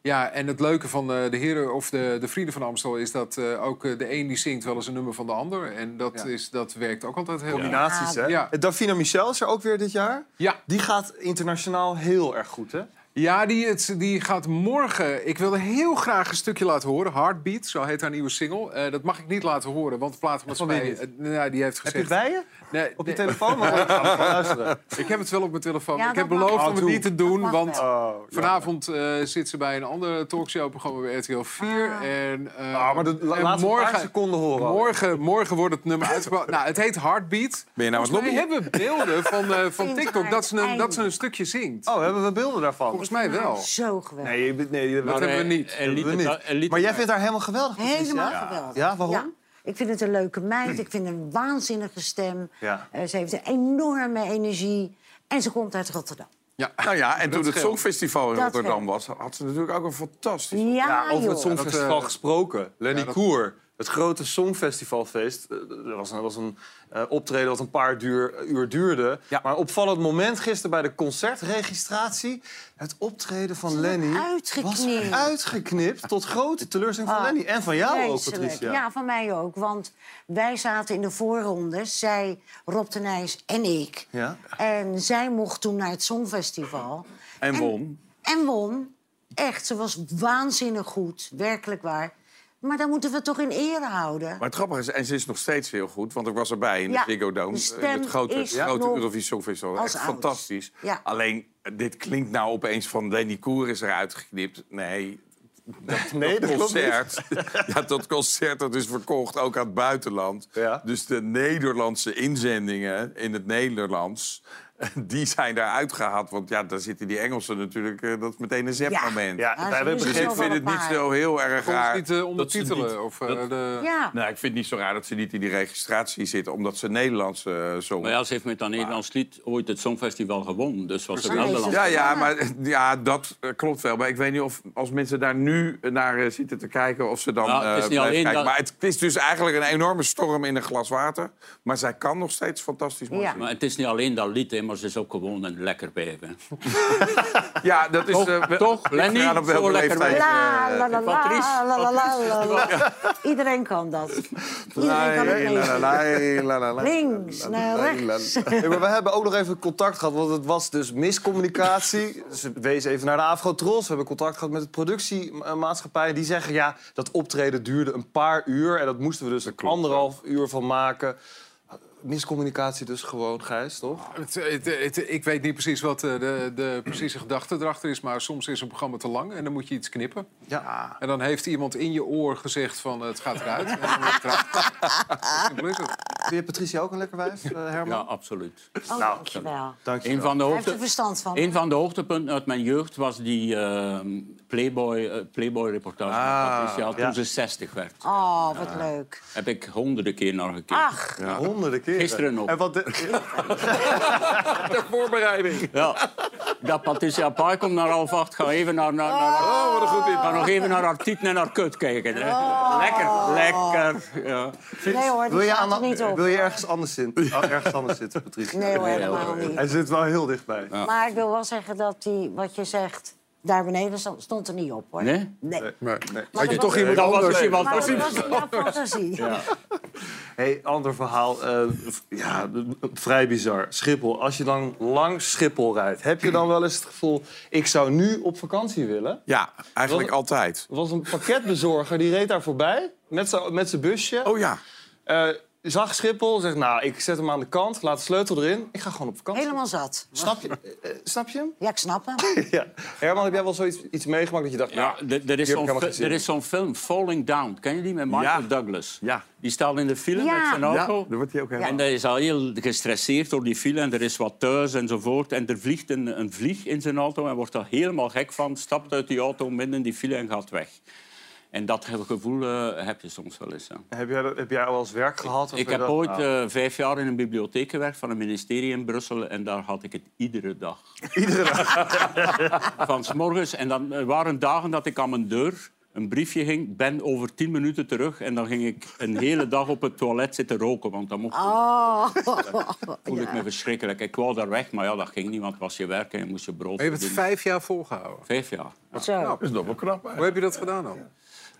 ja, en het leuke van eh, de heren of de, de vrienden van Amstel... is dat eh, ook eh, de een die zingt wel eens een nummer van de ander. En dat, is, dat werkt ook altijd heel Combinaties, hè? Ja. Davina Michel is er ook weer dit jaar. Ja. Die gaat internationaal heel erg goed, hè? Ja, die, het, die gaat morgen. Ik wilde heel graag een stukje laten horen. Heartbeat, zo heet haar nieuwe single. Eh, dat mag ik niet laten horen, want de platenmaatschappij... Van eh, nou, die heeft Heb gezegd... je het bij je? Nee, Op je nee. telefoon? Maar ik ga er luisteren. <laughs> Ik heb het wel op mijn telefoon. Ja, ik heb beloofd om het Oh, niet te doen, want. Oh, vanavond eh, zit ze bij een ander talkshow-programma bij RTL 4. En, eh, Ah, maar de- la- en laat ze een paar seconden horen. Morgen, morgen wordt het nummer uitgebracht. nou, het heet Heartbeat. Ben je nou lobbyen? hebben we beelden van, eh, van TikTok dat ze, een, dat ze een stukje zingt. Oh, hebben we beelden daarvan? Volgens mij wel. Zo geweldig. Nee, je bent- nee, dat hebben we niet. en liet hebben we het- niet. en liet Maar jij vindt haar helemaal geweldig? Helemaal Ja. geweldig. Ja, waarom? Ik vind het een leuke meid. Ik vind een waanzinnige stem. Ja. Eh, ze heeft een enorme energie. En ze komt uit Rotterdam. Ja. <laughs> Nou ja, en toen het. Songfestival in Dat Rotterdam was, had ze natuurlijk ook een fantastisch... Ja, Ja, over joh. het Songfestival Dat, gesproken. Lenny ja, dat- Koer, het grote Songfestivalfeest. Eh, Dat was een, was een eh, optreden dat een paar duur, uur duurde. Ja. Maar opvallend moment gisteren bij de concertregistratie... het optreden van Lenny uitgeknipt. was uitgeknipt... tot grote teleurstelling van Ah, Lenny. En van jou ook. Patricia. Ja, van mij ook. Want wij zaten in de voorronde. Zij, Rob de Nijs en ik. Ja? En zij mocht toen naar het Songfestival. En won. En won. Echt, ze was waanzinnig goed. Werkelijk waar. Maar dan moeten we het toch in ere houden. Maar het grappige is, en ze is nog steeds heel goed, want ik was erbij in Ja, de Ziggo Dome. in stem het grote, is grote nog Eurovisie Songfestival. Echt oud. fantastisch. Ja. Alleen, dit klinkt nou opeens van Lenny Koer is eruit geknipt. Nee, dat, <laughs> Nee, dat klopt concert, <laughs> ja, dat concert dat is verkocht ook aan het buitenland. Ja. Dus de Nederlandse inzendingen in het Nederlands... <laughs> Die zijn daar uitgehaald, want ja, daar zitten die Engelsen natuurlijk... eh, dat is meteen een zepmoment. Ja, Ja, is begrepen... ik vind het niet paar. zo heel erg raar. niet dat ze ondertitelen. niet- of, eh, dat- de... Ja. nou, ik vind het niet zo raar dat ze niet in die registratie zitten, omdat ze Nederlands eh zongen. Maar ja, ze heeft met dat Nederlands lied ooit het Songfestival gewonnen. Dus was Precies. wel de Ja. Ja, ja, maar ja, dat klopt wel. Maar ik weet niet of als mensen daar nu naar zitten te kijken... of ze dan Nou, het is niet alleen kijken. dat- Maar het is dus eigenlijk een enorme storm in een glas water. Maar zij kan nog steeds fantastisch mooi Ja. zingen. Maar het is niet alleen dat lied, hè, maar ze is ook gewoon een lekker wijf. <laughs> Ja, dat is... Toch? wel- Toch? Lenny? Zo lekker La, eh, la, la, la, Patrice. la, la, la, la, la. Iedereen kan dat. Iedereen kan het. Links naar rechts. We hebben ook nog even contact gehad, want het was dus miscommunicatie. Ze wees even naar de Afrotros. We hebben contact gehad met de productiemaatschappij. Die zeggen, ja, dat optreden duurde een paar uur. En dat moesten we dus een anderhalf uur van maken. Miscommunicatie dus gewoon, Gijs, toch? Het, het, het- ik weet niet precies wat eh, de, de precieze gedachte erachter is... maar soms is een programma te lang en dan moet je iets knippen. Ja. En dan heeft iemand in je oor gezegd van eh, het gaat eruit. en dan het. Vind je Patricia ook een lekker wijf, eh, Herman? Ja, absoluut. Oh, dankjewel. Een van, de Hij heeft hoogte, er verstand van. een van de hoogtepunten uit mijn jeugd was die eh, Playboy, eh, Playboy-reportage Ah, van Patricia toen ja. ze 60 werd. Oh, wat leuk. Heb ik honderden keer naar gekeken. Ach, Ja. Honderden Gisteren nog. En wat de... <laughs> de voorbereiding. Ja. dat Patricia Pai komt naar half acht. Ga even naar, naar, naar, Oh, wat een goed idee. ga nog even naar haar tieten en haar kut kijken. Hè. Oh. Lekker, lekker. Ja. Nee hoor, die Wil je, er aan, niet op. wil je ergens anders, zitten? Oh, ergens anders zitten, Patricia? Nee hoor, helemaal niet. Hij zit wel heel dichtbij. Maar ik wil wel zeggen dat die, wat je zegt, daar beneden stond, stond er niet op hoor. Nee? Nee. nee. Had je toch iemand anders? iemand dat was in <laughs> jouw fantasie. Ja. Hey, ander verhaal. eh, ja, vrij bizar. Schiphol. Als je dan langs Schiphol rijdt, heb je dan wel eens het gevoel... ik zou nu op vakantie willen? Ja, eigenlijk altijd. Er was een pakketbezorger, die reed daar voorbij met zijn met zijn busje. Oh ja. Eh, zag Schiphol, zegt nou, ik zet hem aan de kant, laat de sleutel erin. Ik ga gewoon op vakantie. Helemaal zat. Snap je, eh, eh, snap je hem? Ja, ik snap hem. <laughs> ja. Herman, heb jij wel zoiets iets meegemaakt dat je dacht... Ja, nou, er- er is zo'n fi- er film, Falling Down. Ken je die met Michael Ja. Douglas? Ja. Die staat in de file Ja. met zijn auto. Ja, daar wordt hij ook helemaal... En hij is al heel gestresseerd door die file en er is wat thuis enzovoort. En er vliegt een, een vlieg in zijn auto en wordt daar helemaal gek van. Stapt uit die auto midden in die file en gaat weg. En dat gevoel eh, heb je soms wel eens. ja. Heb jij, dat- heb jij al eens werk gehad? of Ik heb ooit nou, eh, vijf jaar in een bibliotheek gewerkt van een ministerie in Brussel. En daar had ik het iedere dag. <laughs> Iedere dag? <laughs> Van 's morgens. En dan er waren dagen dat ik aan mijn deur een briefje ging. Ben over tien minuten terug. En dan ging ik een hele dag op het toilet zitten roken. Want dan mocht Oh. <laughs> voelde ik me verschrikkelijk. Ik wou daar weg, maar ja, dat ging niet. Want het was je werk en je moest je brood Maar je hebt het vijf jaar volgehouden. Vijf jaar. Zo. Dat is nog wel knap, hè? Hoe heb je dat gedaan dan?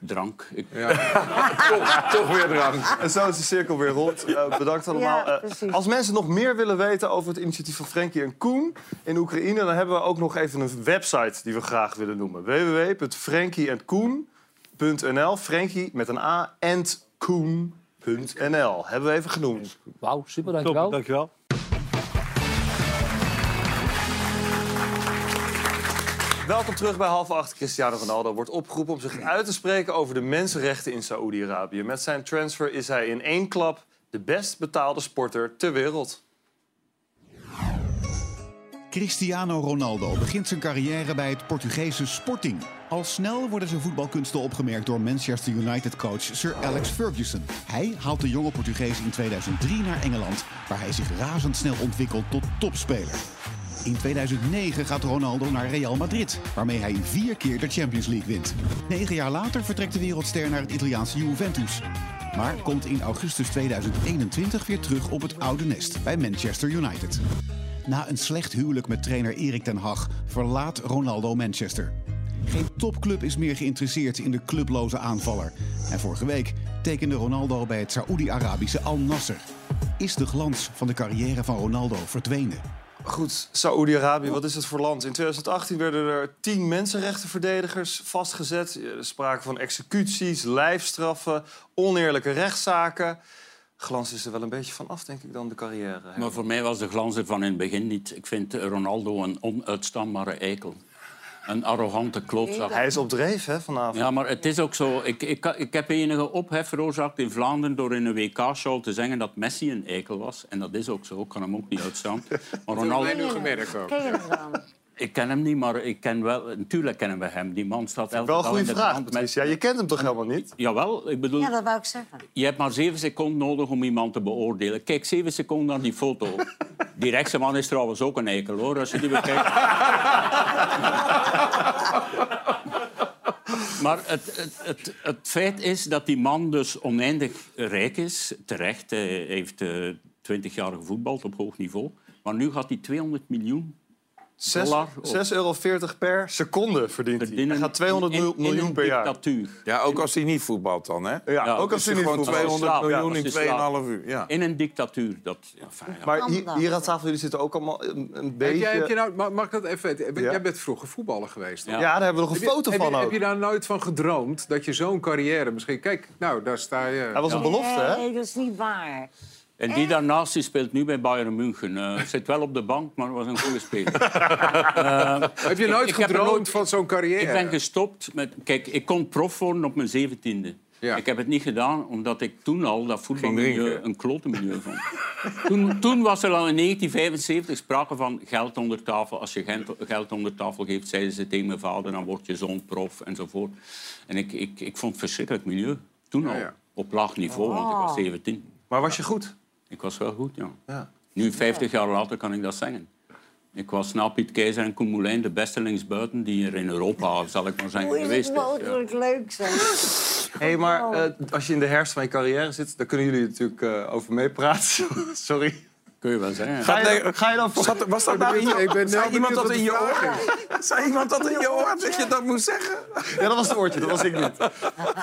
Drank. Ik, toch, <laughs> toch weer drank. En zo is de cirkel weer rond. Eh, bedankt allemaal. Ja, Eh, als mensen nog meer willen weten over het initiatief van Frenkie en Koen in Oekraïne... dan hebben we ook nog even een website die we graag willen noemen. www.frankieandkoen.nl Frenkie met een A en Koen.nl. Hebben we even genoemd. Wauw, super, Top, dankjewel. Welkom terug bij half acht. Cristiano Ronaldo wordt opgeroepen om zich uit te spreken over de mensenrechten in Saoedi-Arabië. Met zijn transfer is hij in één klap de best betaalde sporter ter wereld. Cristiano Ronaldo begint zijn carrière bij het Portugese Sporting. Al snel worden zijn voetbalkunsten opgemerkt door Manchester United-coach Sir Alex Ferguson. Hij haalt de jonge Portugees in 2003 naar Engeland, waar hij zich razendsnel ontwikkelt tot topspeler. In 2009 gaat Ronaldo naar Real Madrid, waarmee hij vier keer de Champions League wint. Negen jaar later vertrekt de wereldster naar het Italiaanse Juventus. Maar komt in augustus 2021 weer terug op het oude nest bij Manchester United. Na een slecht huwelijk met trainer Erik ten Hag verlaat Ronaldo Manchester. Geen topclub is meer geïnteresseerd in de clubloze aanvaller. En vorige week tekende Ronaldo bij het Saoedi-Arabische Al Nasser. Is de glans van de carrière van Ronaldo verdwenen? Goed, Saoedi-Arabië, wat is het voor land? In 2018 werden er tien mensenrechtenverdedigers vastgezet. Er sprake van executies, lijfstraffen, oneerlijke rechtszaken. Glans is er wel een beetje van af, denk ik, dan de carrière. Maar voor mij was de glans er van in het begin niet. Ik vind Ronaldo een onuitstaanbare eikel. Een arrogante klootzak. Hij is op dreef, hè, vanavond. Ja, maar het is ook zo. Ik, ik, ik heb enige ophef veroorzaakt in Vlaanderen door in een WK-show te zeggen dat Messi een eikel was. En dat is ook zo. Ik kan hem ook niet uitstaan. <laughs> Maar Dat hebben wij nu Ronaldo... gemerkt ook. Ik ken hem niet, maar ik ken wel... Natuurlijk kennen we hem. Die man staat elke Wel een dag in goede de vraag, krant Patricia. Je kent hem toch helemaal niet? Jawel, ik bedoel... Ja, dat wou ik zeggen. Je hebt maar zeven seconden nodig om iemand te beoordelen. Kijk zeven seconden naar die foto. <laughs> Die rechtse man is trouwens ook een eikel, hoor, als je die bekijkt. <laughs> Maar het, het, het, het feit is dat die man dus oneindig rijk is. Terecht, hij heeft twintig jaar gevoetbald op hoog niveau. Maar nu gaat hij 200 miljoen dollar... op- 6,40 euro per seconde verdient hij. Hij gaat 200 in- in miljoen per jaar. dictatuur. Ja, ook als hij niet voetbalt dan, hè? Ja, ook als hij niet voetbalt. 200 Slaap, ja, miljoen in als je slaapt. 2,5 uur. Ja. In een dictatuur. Dat, ja, fijn, ja. Maar hier, hier aan tafel, jullie zitten ook allemaal een, een Heb beetje... jij, heb je nou, ma- mag ik dat even weten? Ja. Jij bent vroeger voetballer geweest. Ja, daar hebben we nog een Heb je- foto heb van je, ook. Heb je daar nooit van gedroomd dat je zo'n carrière misschien... Kijk, nou, daar sta je... Hij was een belofte, hè? Nee, dat is niet waar. En die daarnaast die speelt nu bij Bayern München. Eh zit wel op de bank, maar was een goede speler. <laughs> Eh, Heb je nooit ik gedroomd nooit- van zo'n carrière? Ik ben gestopt met... Kijk, ik kon prof worden op mijn zeventiende. Ik heb het niet gedaan, omdat ik toen al dat voetbalmilieu een klote milieu vond. toen, toen was er al in 1975 sprake van geld onder tafel. Als je geld- onder tafel geeft, zeiden ze tegen mijn vader, dan word je zo'n prof enzovoort. En ik, ik, ik vond het verschrikkelijk milieu. Toen al. ja. Op laag niveau, want ik was 17. Maar was je goed? Ik was wel goed, ja. Ja. Nu, 50 jaar later, kan ik dat zeggen. Ik was na Piet Keizer en Koen Moulijn de beste linksbuiten die er in Europa, zal ik maar zeggen, Hoe is geweest het is. Ja. mogelijk leuk zijn? Hé, maar eh, als je in de herfst van je carrière zit, dan kunnen jullie natuurlijk eh, over meepraten. <laughs> Sorry. Kun je wel zeggen. Ga je, ga je dan voor... Zat- was dat nou in je Ik ben <laughs> Zei iemand dat in je oor? Zei iemand dat in je oor dat je dat moest zeggen? Ja, dat was het oortje, dat was ik niet.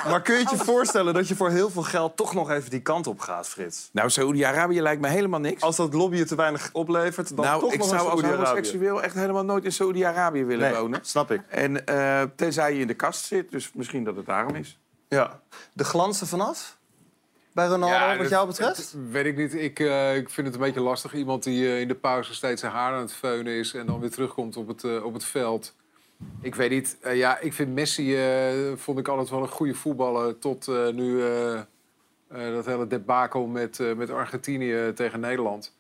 Maar kun je het je voorstellen dat je voor heel veel geld toch nog even die kant op gaat, Frits? Nou, Saoedi-Arabië lijkt me helemaal niks. Als dat lobbyen te weinig oplevert, dan nou, toch ik nog zou naar als homoseksueel echt helemaal nooit in Saoedi-Arabië willen Nee, wonen. snap ik. En eh, tenzij je in de kast zit, dus misschien dat het daarom is. Ja. De glans er vanaf? Bij Ronaldo, Ja, wat dat- jou betreft? dat weet ik niet. Ik, eh, ik vind het een beetje lastig. Iemand die eh, in de pauze steeds zijn haar aan het feunen is... en dan weer terugkomt op het, eh, op het veld. Ik weet niet. Ja, ik vind Messi vond ik altijd wel een goede voetballer... tot nu dat hele debakel met, met Argentinië tegen Nederland.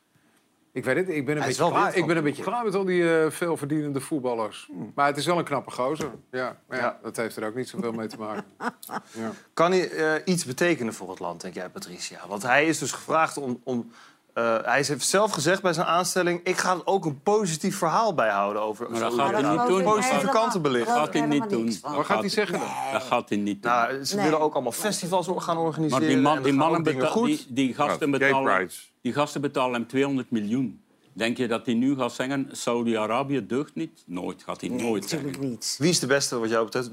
Ik weet het, ik ben een, beetje klaar, ik ben een beetje klaar met al die eh, veelverdienende voetballers. Maar het is wel een knappe gozer. Ja, maar ja, Ja. dat heeft er ook niet zoveel mee te maken. <laughs> Ja. Kan hij eh, iets betekenen voor het land, denk jij, Patricia? Want hij is dus gevraagd om... om eh, hij heeft zelf gezegd bij zijn aanstelling... ik ga er ook een positief verhaal bijhouden over... Maar dat over- gaat hij niet doen. Positieve kanten belichten. Dat gaat hij niet doen. Wat gaat hij zeggen dan? Dat gaat hij niet doen. Nou, ze Nee. willen ook allemaal festivals gaan organiseren. Maar die, man, die mannen ook dingen beta- goed. die, die, gasten betalen, die gasten betalen hem 200 miljoen. Denk je dat hij nu gaat zeggen, Saudi-Arabië deugt niet? Nooit, gaat hij nooit zeggen. Niet. Wie is de beste wat jou betreft?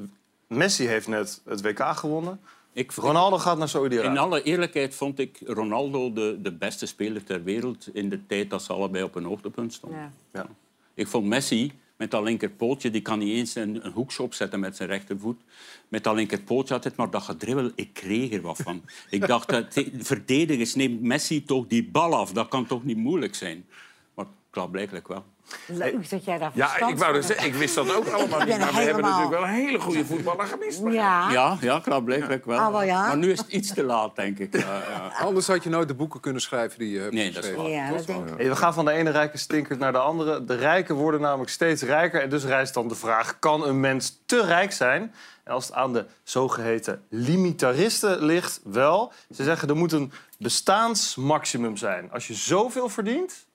Messi heeft net het WK gewonnen. Ik, Ronaldo gaat naar Saudi-Arabië. in alle eerlijkheid vond ik Ronaldo de, de beste speler ter wereld... in de tijd dat ze allebei op een hoogtepunt stonden. Ja. Ja. Ik vond Messi met dat linkerpootje, die kan niet eens een, een hoekschop zetten met zijn rechtervoet. Met dat linkerpootje altijd, maar dat gedribbel, ik kreeg er wat van. <laughs> ik dacht, dat de- verdedigers, neemt Messi toch die bal af. Dat kan toch niet moeilijk zijn? Maar klaarblijkelijk wel. Leuk dat jij daar Ja, ik wou hebt. zeggen. Ik wist dat ook <laughs> allemaal niet. Maar we hebben natuurlijk wel een hele goede voetballer gemist. Ja. Ja, ja klaarblijkelijk wel. Ah, wel ja. Maar nu is het iets te laat, denk ik. Ja, ja. <laughs> Anders had je nooit de boeken kunnen schrijven die je hebt Nee, dat is geschreven. Ja, dat denk ik. Hey, we gaan van de ene rijke stinker naar de andere. De rijken worden namelijk steeds rijker. En dus rijst dan de vraag, kan een mens te rijk zijn? En als het aan de zogeheten limitaristen ligt, wel. Ze zeggen, er moet een bestaansmaximum zijn. Als je zoveel verdient,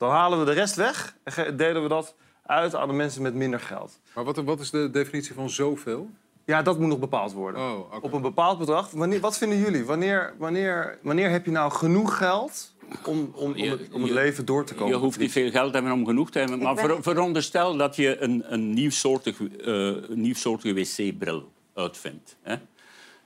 dan halen we de rest weg... en delen we dat uit aan de mensen met minder geld. Maar wat, wat is de definitie van zoveel? Ja, dat moet nog bepaald worden. Oh. Op een bepaald bedrag. Wanneer, wat vinden jullie? Wanneer, wanneer, wanneer heb je nou genoeg geld om, om, om, het, om het Je- leven door te komen? Je hoeft niet veel geld te hebben om genoeg te hebben. Maar ver- veronderstel dat je een, een nieuwsoortig, eh, nieuwsoortige wc-bril uitvindt. Hè?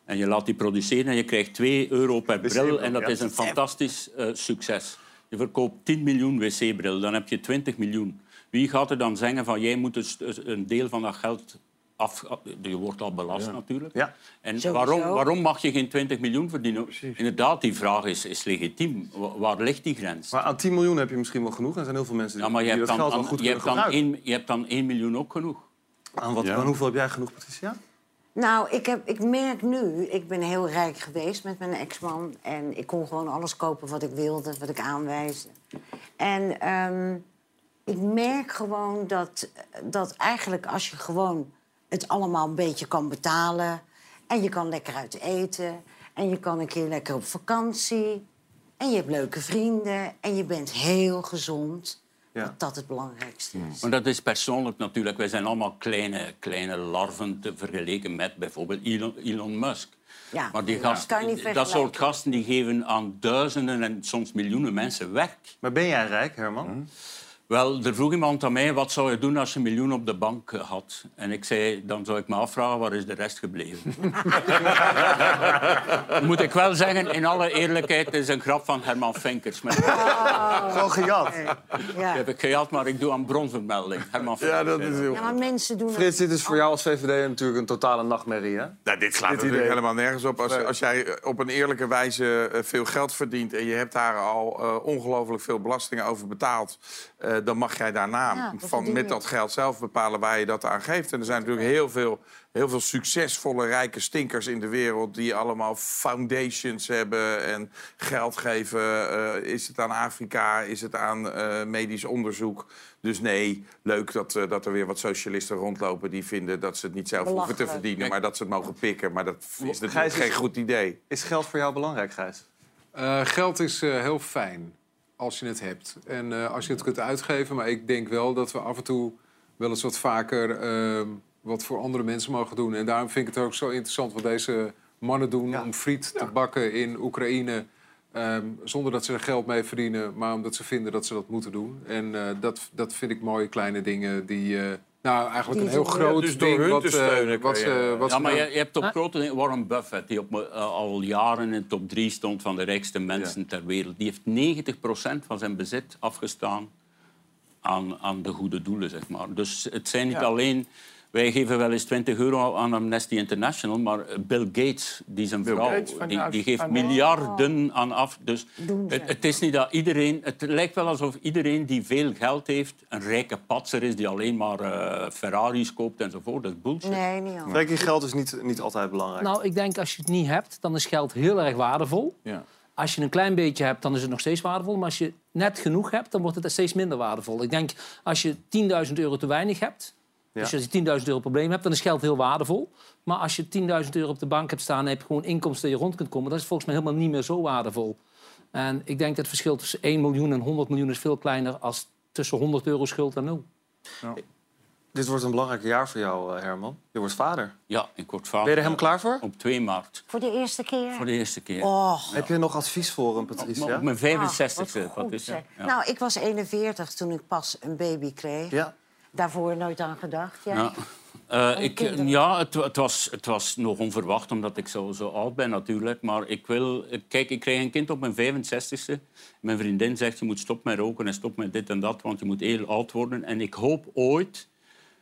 En je laat die produceren en je krijgt 2 euro per bril. En dat is een fantastisch eh, succes. Je verkoopt 10 miljoen wc-bril, dan heb je 20 miljoen. Wie gaat er dan zeggen van jij moet dus een deel van dat geld af... Je wordt al belast natuurlijk. Ja. En Sowieso. waarom, waarom mag je geen 20 miljoen verdienen? Inderdaad, die vraag is, is legitiem. Wa- Waar ligt die grens? Maar aan 10 miljoen heb je misschien wel genoeg. En er zijn heel veel mensen die, Ja, maar je die hebt, dat dan, geld wel goed je, kunnen hebt dan één, je hebt dan 1 miljoen ook genoeg. Aan, wat, Ja. aan hoeveel heb jij genoeg, Patricia? Nou, ik, heb, ik merk nu, ik ben heel rijk geweest met mijn ex-man. En ik kon gewoon alles kopen wat ik wilde, wat ik aanwijsde. En ehm, ik merk gewoon dat, dat eigenlijk als je gewoon het allemaal een beetje kan betalen... en je kan lekker uit eten en je kan een keer lekker op vakantie... en je hebt leuke vrienden en je bent heel gezond... Ja. dat dat het belangrijkste is. Maar dat is persoonlijk natuurlijk. Wij zijn allemaal kleine, kleine larven te vergeleken met bijvoorbeeld Elon, Elon Musk. Ja, Maar die dat gast, kan je niet dat soort gasten die geven aan duizenden en soms miljoenen mensen werk. Maar ben jij rijk, Herman? Hm? Wel, er vroeg iemand aan mij, wat zou je doen als je een miljoen op de bank had? En ik zei, dan zou ik me afvragen, waar is de rest gebleven? <laughs> Moet ik wel zeggen, in alle eerlijkheid, het is een grap van Herman Venkers. Met... Gewoon gejat. Die heb ik gejat, maar ik doe aan bronvermelding. Herman Ja, dat is heel Ja, maar mensen doen... Frits, dit is voor jou als VVD natuurlijk een totale nachtmerrie, hè? Nou, dit slaat Dit natuurlijk idee. helemaal nergens op. Als, als jij eh, op een eerlijke wijze eh, veel geld verdient... en je hebt daar al eh, ongelooflijk veel belastingen over betaald... eh, dan mag jij daarna Ja, van, met dat geld zelf bepalen waar je dat aan geeft. En er zijn natuurlijk heel veel, heel veel succesvolle, rijke stinkers in de wereld... die allemaal foundations hebben en geld geven. Eh, is het aan Afrika? Is het aan eh, medisch onderzoek? Dus nee, leuk dat, eh, dat er weer wat socialisten rondlopen... die vinden dat ze het niet zelf hoeven te verdienen... maar dat ze het mogen pikken. Maar dat is natuurlijk Gijs, geen is- goed idee. Is geld voor jou belangrijk, Gijs? Eh, geld is eh, heel fijn. Als je het hebt. En eh, als je het kunt uitgeven. Maar ik denk wel dat we af en toe wel eens wat vaker ehm, wat voor andere mensen mogen doen. En daarom vind ik het ook zo interessant wat deze mannen doen om friet te bakken in Oekraïne. ehm, zonder dat ze er geld mee verdienen, maar omdat ze vinden dat ze dat moeten doen. En eh, dat, dat vind ik mooie kleine dingen die. Nou, eigenlijk een heel groot Ja, dus door ding. hun wat, te eh, steunen wat je- wat ja, maar je, nou- je hebt op grote dingen Warren Buffett, die op, eh, al jaren in de top 3 stond van de rijkste mensen ter wereld. Die heeft 90% van zijn bezit afgestaan aan, aan de goede doelen, zeg maar. Dus het zijn niet Ja. alleen... Wij geven wel eens 20 euro aan Amnesty International, maar Bill Gates, die zijn Bill vrouw, Gates van die, die geeft miljarden aan af. Dus het, het is niet dat iedereen... Het lijkt wel alsof iedereen die veel geld heeft een rijke patser is die alleen maar eh, Ferraris koopt enzovoort. Dat is bullshit. Nee, niet al. Geld is niet, niet altijd belangrijk. Nou, ik denk als je het niet hebt, dan is geld heel erg waardevol. Ja. Als je een klein beetje hebt, dan is het nog steeds waardevol. Maar als je net genoeg hebt, dan wordt het steeds minder waardevol. Ik denk, als je 10.000 euro te weinig hebt... Ja. Dus als je 10.000 euro probleem hebt, dan is geld heel waardevol. Maar als je 10.000 euro op de bank hebt staan... en heb je gewoon inkomsten dat je rond kunt komen... dan is het volgens mij helemaal niet meer zo waardevol. En ik denk dat het verschil tussen 1 miljoen en 100 miljoen... is veel kleiner als tussen 100 euro schuld en nul. Dit wordt een belangrijk jaar voor jou, eh, Herman. Je wordt vader. Ja, ik word vader. Ben je er helemaal klaar voor? Op 2 maart. Voor de eerste keer? Voor de eerste keer. Oh. Heb je nog advies voor hem, Patricia? Op mijn 65e, Ah, wat. Ja. Nou, ik was 41 toen ik pas een baby kreeg. Ja. Daarvoor nooit aan gedacht. Jij? Ja. Eh, ik, ja, het, het, was, het was nog onverwacht, omdat ik zo, zo oud ben natuurlijk. Maar ik wil... Kijk, ik krijg een kind op mijn 65e. Mijn vriendin zegt, je moet stoppen met roken en stop met dit en dat, want je moet heel oud worden. En ik hoop ooit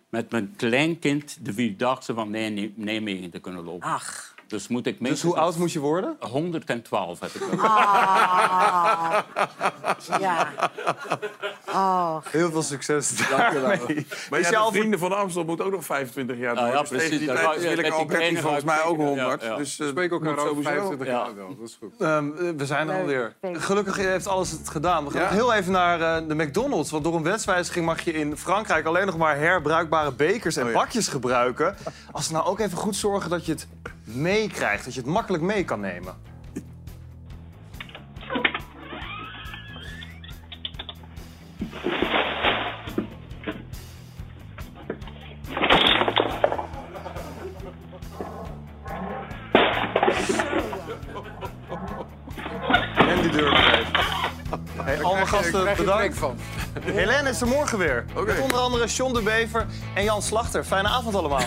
met mijn kleinkind de Vierdaagse van Nij- Nijmegen te kunnen lopen. Ach. Dus, moet ik Dus hoe oud moet je worden? 112 heb ik. Ah. ja. Oh. Heel veel succes <laughs> Dank je wel. daarmee. Maar Is ja, je de vrienden van Amstel moeten ook nog 25 jaar door. Ah, ja, dus precies. die Daar tijd is Willeke die Alberti volgens mij ook zeker, 100. ja, ja. Dus, We eh, spreken elkaar moet over sowieso. 25 Ja. jaar wel. Dat is goed. Ehm, we zijn er alweer. Gelukkig heeft alles het gedaan. We gaan Ja. heel even naar eh, de McDonald's. Want door een wetswijziging mag je in Frankrijk alleen nog maar herbruikbare bekers en Oh ja. bakjes gebruiken. Als we nou ook even goed zorgen dat je het meekrijgt. Dat je het makkelijk mee kan nemen. En die deur. Hey, allemaal Daar gasten, bedankt. van. Helene is er morgen weer. Met onder andere John de Bever en Jan Slachter. Fijne avond allemaal.